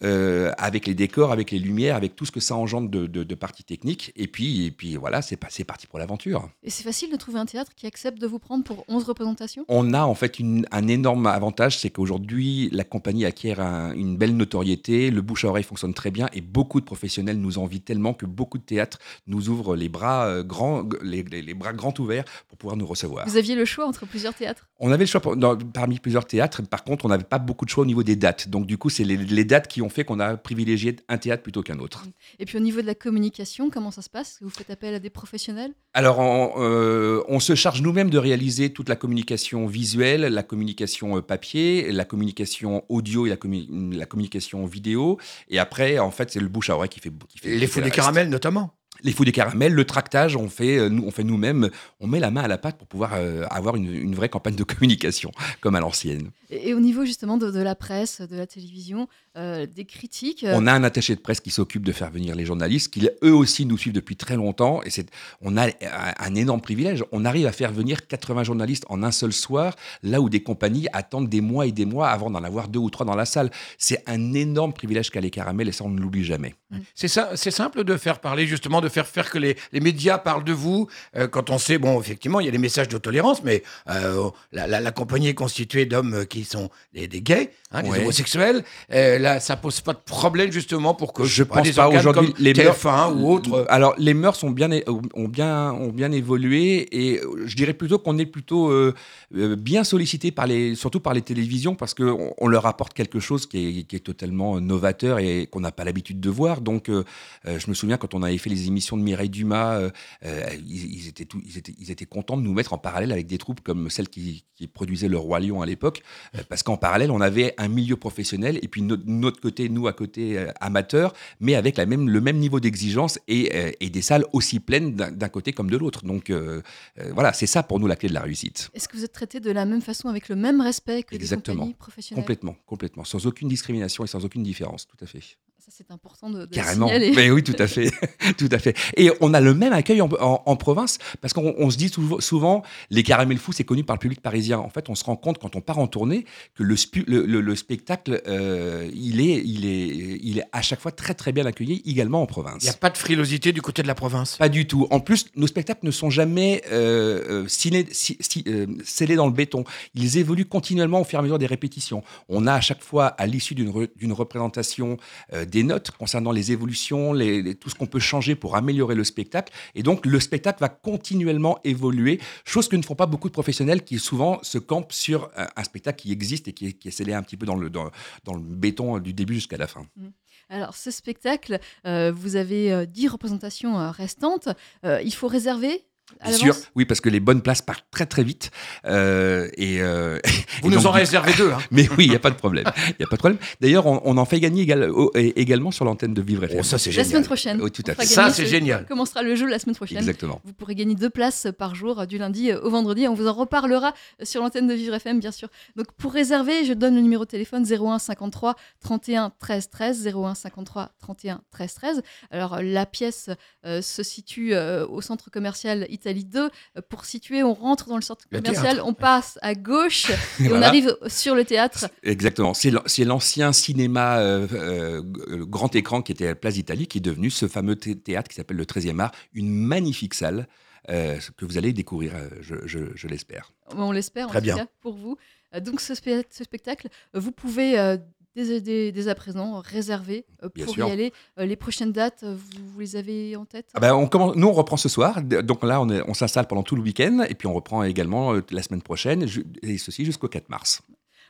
euh, avec les décors, avec les lumières, avec tout ce que ça engendre de, de, de parties techniques. Et puis, et puis voilà, c'est parti pour l'aventure. Et c'est facile de trouver un théâtre qui accepte de vous prendre pour 11 représentations? On a en fait une- un énorme avantage, c'est qu'aujourd'hui, la compagnie acquiert un- une belle notoriété, le bouche à oreille fonctionne très bien et beaucoup de professionnels nous envient tellement que beaucoup de théâtres nous ouvrent les bras, euh, grands, les, les- les bras grands ouverts pour pouvoir nous recevoir. Vous aviez le choix entre plusieurs théâtres? On avait le choix pour- parmi plusieurs théâtres, par contre, on n'avait pas beaucoup de choix au niveau des dates. Donc, du coup, c'est les, les dates qui ont fait qu'on a privilégié un théâtre plutôt qu'un autre. Et puis au niveau de la communication, comment ça se passe? Vous faites appel à des professionnels? Alors, on, euh, on se charge nous-mêmes de réaliser toute la communication visuelle, la communication euh, papier, la communication audio et la, commu- la communication vidéo. Et après, en fait, c'est le bouche à oreille qui fait. Qui fait Les fous reste. caramels, notamment. Les fous des caramels, le tractage, on fait, euh, nous, on fait nous-mêmes, on met la main à la pâte pour pouvoir euh, avoir une, une vraie campagne de communication, comme à l'ancienne. et, et au niveau justement de, de la presse, de la télévision, euh, des critiques euh, On a un attaché de presse qui s'occupe de faire venir les journalistes, qui eux aussi nous suivent depuis très longtemps. Et c'est, on a un, un énorme privilège. On arrive à faire venir 80 journalistes en un seul soir, là où des compagnies attendent des mois et des mois avant d'en avoir deux ou trois dans la salle. C'est un énorme privilège qu'a les caramels et ça, on ne l'oublie jamais. C'est ça- c'est simple de faire parler, justement, de faire faire que les, les médias parlent de vous. euh, quand on sait, bon, effectivement, il y a des messages de tolérance, mais euh, la, compagnie est constituée d'hommes qui sont des gays, hein, Ouais. homosexuels. Euh, là, ça pose pas de problème, justement, pour que Je sais pense pas aujourd'hui. Les mœurs, TF1 ou autres. Alors les mœurs ont bien, ont bien, ont bien évolué et euh, je dirais plutôt qu'on est plutôt euh, euh, bien sollicité par les, surtout par les télévisions parce qu'on on leur apporte quelque chose qui est, qui est totalement novateur et qu'on n'a pas l'habitude de voir. Donc euh, euh, je me souviens quand on avait fait les émissions de Mireille Dumas, euh, euh, ils, ils étaient tout- ils, étaient, ils étaient contents de nous mettre en parallèle avec des troupes comme celle qui, qui produisait le Roi Lion à l'époque euh, parce qu'en parallèle on avait un milieu professionnel et puis notre, notre côté, nous à côté euh, amateur, mais avec la même, le même niveau d'exigence et, euh, et des salles aussi pleines d'un côté comme de l'autre. Donc euh, euh, voilà, c'est ça pour nous la clé de la réussite. Est-ce que vous êtes traité de la même façon, avec le même respect que Exactement. des compagnies professionnelles? Complètement, complètement. Sans aucune discrimination et sans aucune différence, tout à fait. Ça, c'est important de, de Carrément. signaler. Mais oui, tout à fait. tout à fait. Et on a le même accueil en, en- en province parce qu'on on se dit souvent, souvent, les caramels fous, c'est connu par le public parisien. En fait, on se rend compte quand on part en tournée que le, spu- le, le- le spectacle, euh, il, est, il, est, il est à chaque fois très très bien accueilli également en province. Il n'y a pas de frilosité du côté de la province. Pas du tout. En plus, nos spectacles ne sont jamais euh, euh, scellés, euh, dans le béton. Ils évoluent continuellement au fur et à mesure des répétitions. On a à chaque fois, à l'issue d'une re- d'une représentation, euh, des notes concernant les évolutions, tout ce qu'on peut changer pour améliorer le spectacle. Et donc, le spectacle va continuellement évoluer, chose que ne font pas beaucoup de professionnels qui souvent se campent sur un, spectacle qui existe et qui est, scellé un petit peu dans le, béton du début jusqu'à la fin. Alors, ce spectacle, euh, vous avez euh, 10 représentations euh, restantes. Euh, il faut réserver sûr, l'avance? Oui, parce que les bonnes places partent très très vite. Euh, et, euh, Vous et nous donc, en réservez deux. hein. Mais oui, il n'y a pas de problème. Il y a pas de problème. D'ailleurs, on, on en fait gagner égal- au- et- également sur l'antenne de Vivre FM. Oh, ça, c'est La génial. semaine prochaine. Oui, tout à fait. Ça, c'est ce- génial. Commencera le jeu la semaine prochaine? Exactement. Vous pourrez gagner deux places par jour, euh, du lundi au vendredi. On vous en reparlera sur l'antenne de Vivre FM, bien sûr. Donc, pour réserver, je donne le numéro de téléphone 01 53 31 13 13. 01 53 31 13 13. Alors, la pièce euh, se situe euh, au centre commercial Italie 2. Euh, pour situer, on rentre dans le centre commercial, on passe à gauche et on arrive sur le théâtre. Exactement. C'est l'an- c'est l'ancien cinéma euh, euh, grand écran qui était à la Place d'Italie qui est devenu ce fameux thé- théâtre qui s'appelle le 13e art, une magnifique salle euh, que vous allez découvrir, je, je- je l'espère. On l'espère, en Très tout bien. cas, pour vous. Donc, ce, spe- ce spectacle, vous pouvez euh, dès, dès- dès à présent réserver euh, pour y aller. Euh, les prochaines dates, euh, vous, vous les avez en tête? Ah ben, on commence, nous, on reprend ce soir. Donc là, on, est- on s'installe pendant tout le week-end. Et puis, on reprend également euh, la semaine prochaine. Et ceci jusqu'au 4 mars.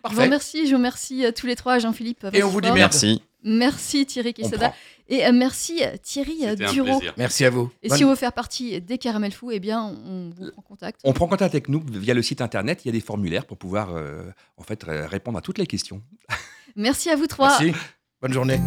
Je vous remercie, je vous remercie tous les trois, Jean-Philippe. Et on vous dit. Merci. Merci Thierry Quesada. Et merci Thierry Duro. Merci à vous. Et Bonne- si on veut faire partie des Caramel Fous, eh bien, on vous prend contact. On prend contact avec nous via le site internet. Il y a des formulaires pour pouvoir euh, en fait, répondre à toutes les questions. Merci à vous trois. Merci. Bonne journée.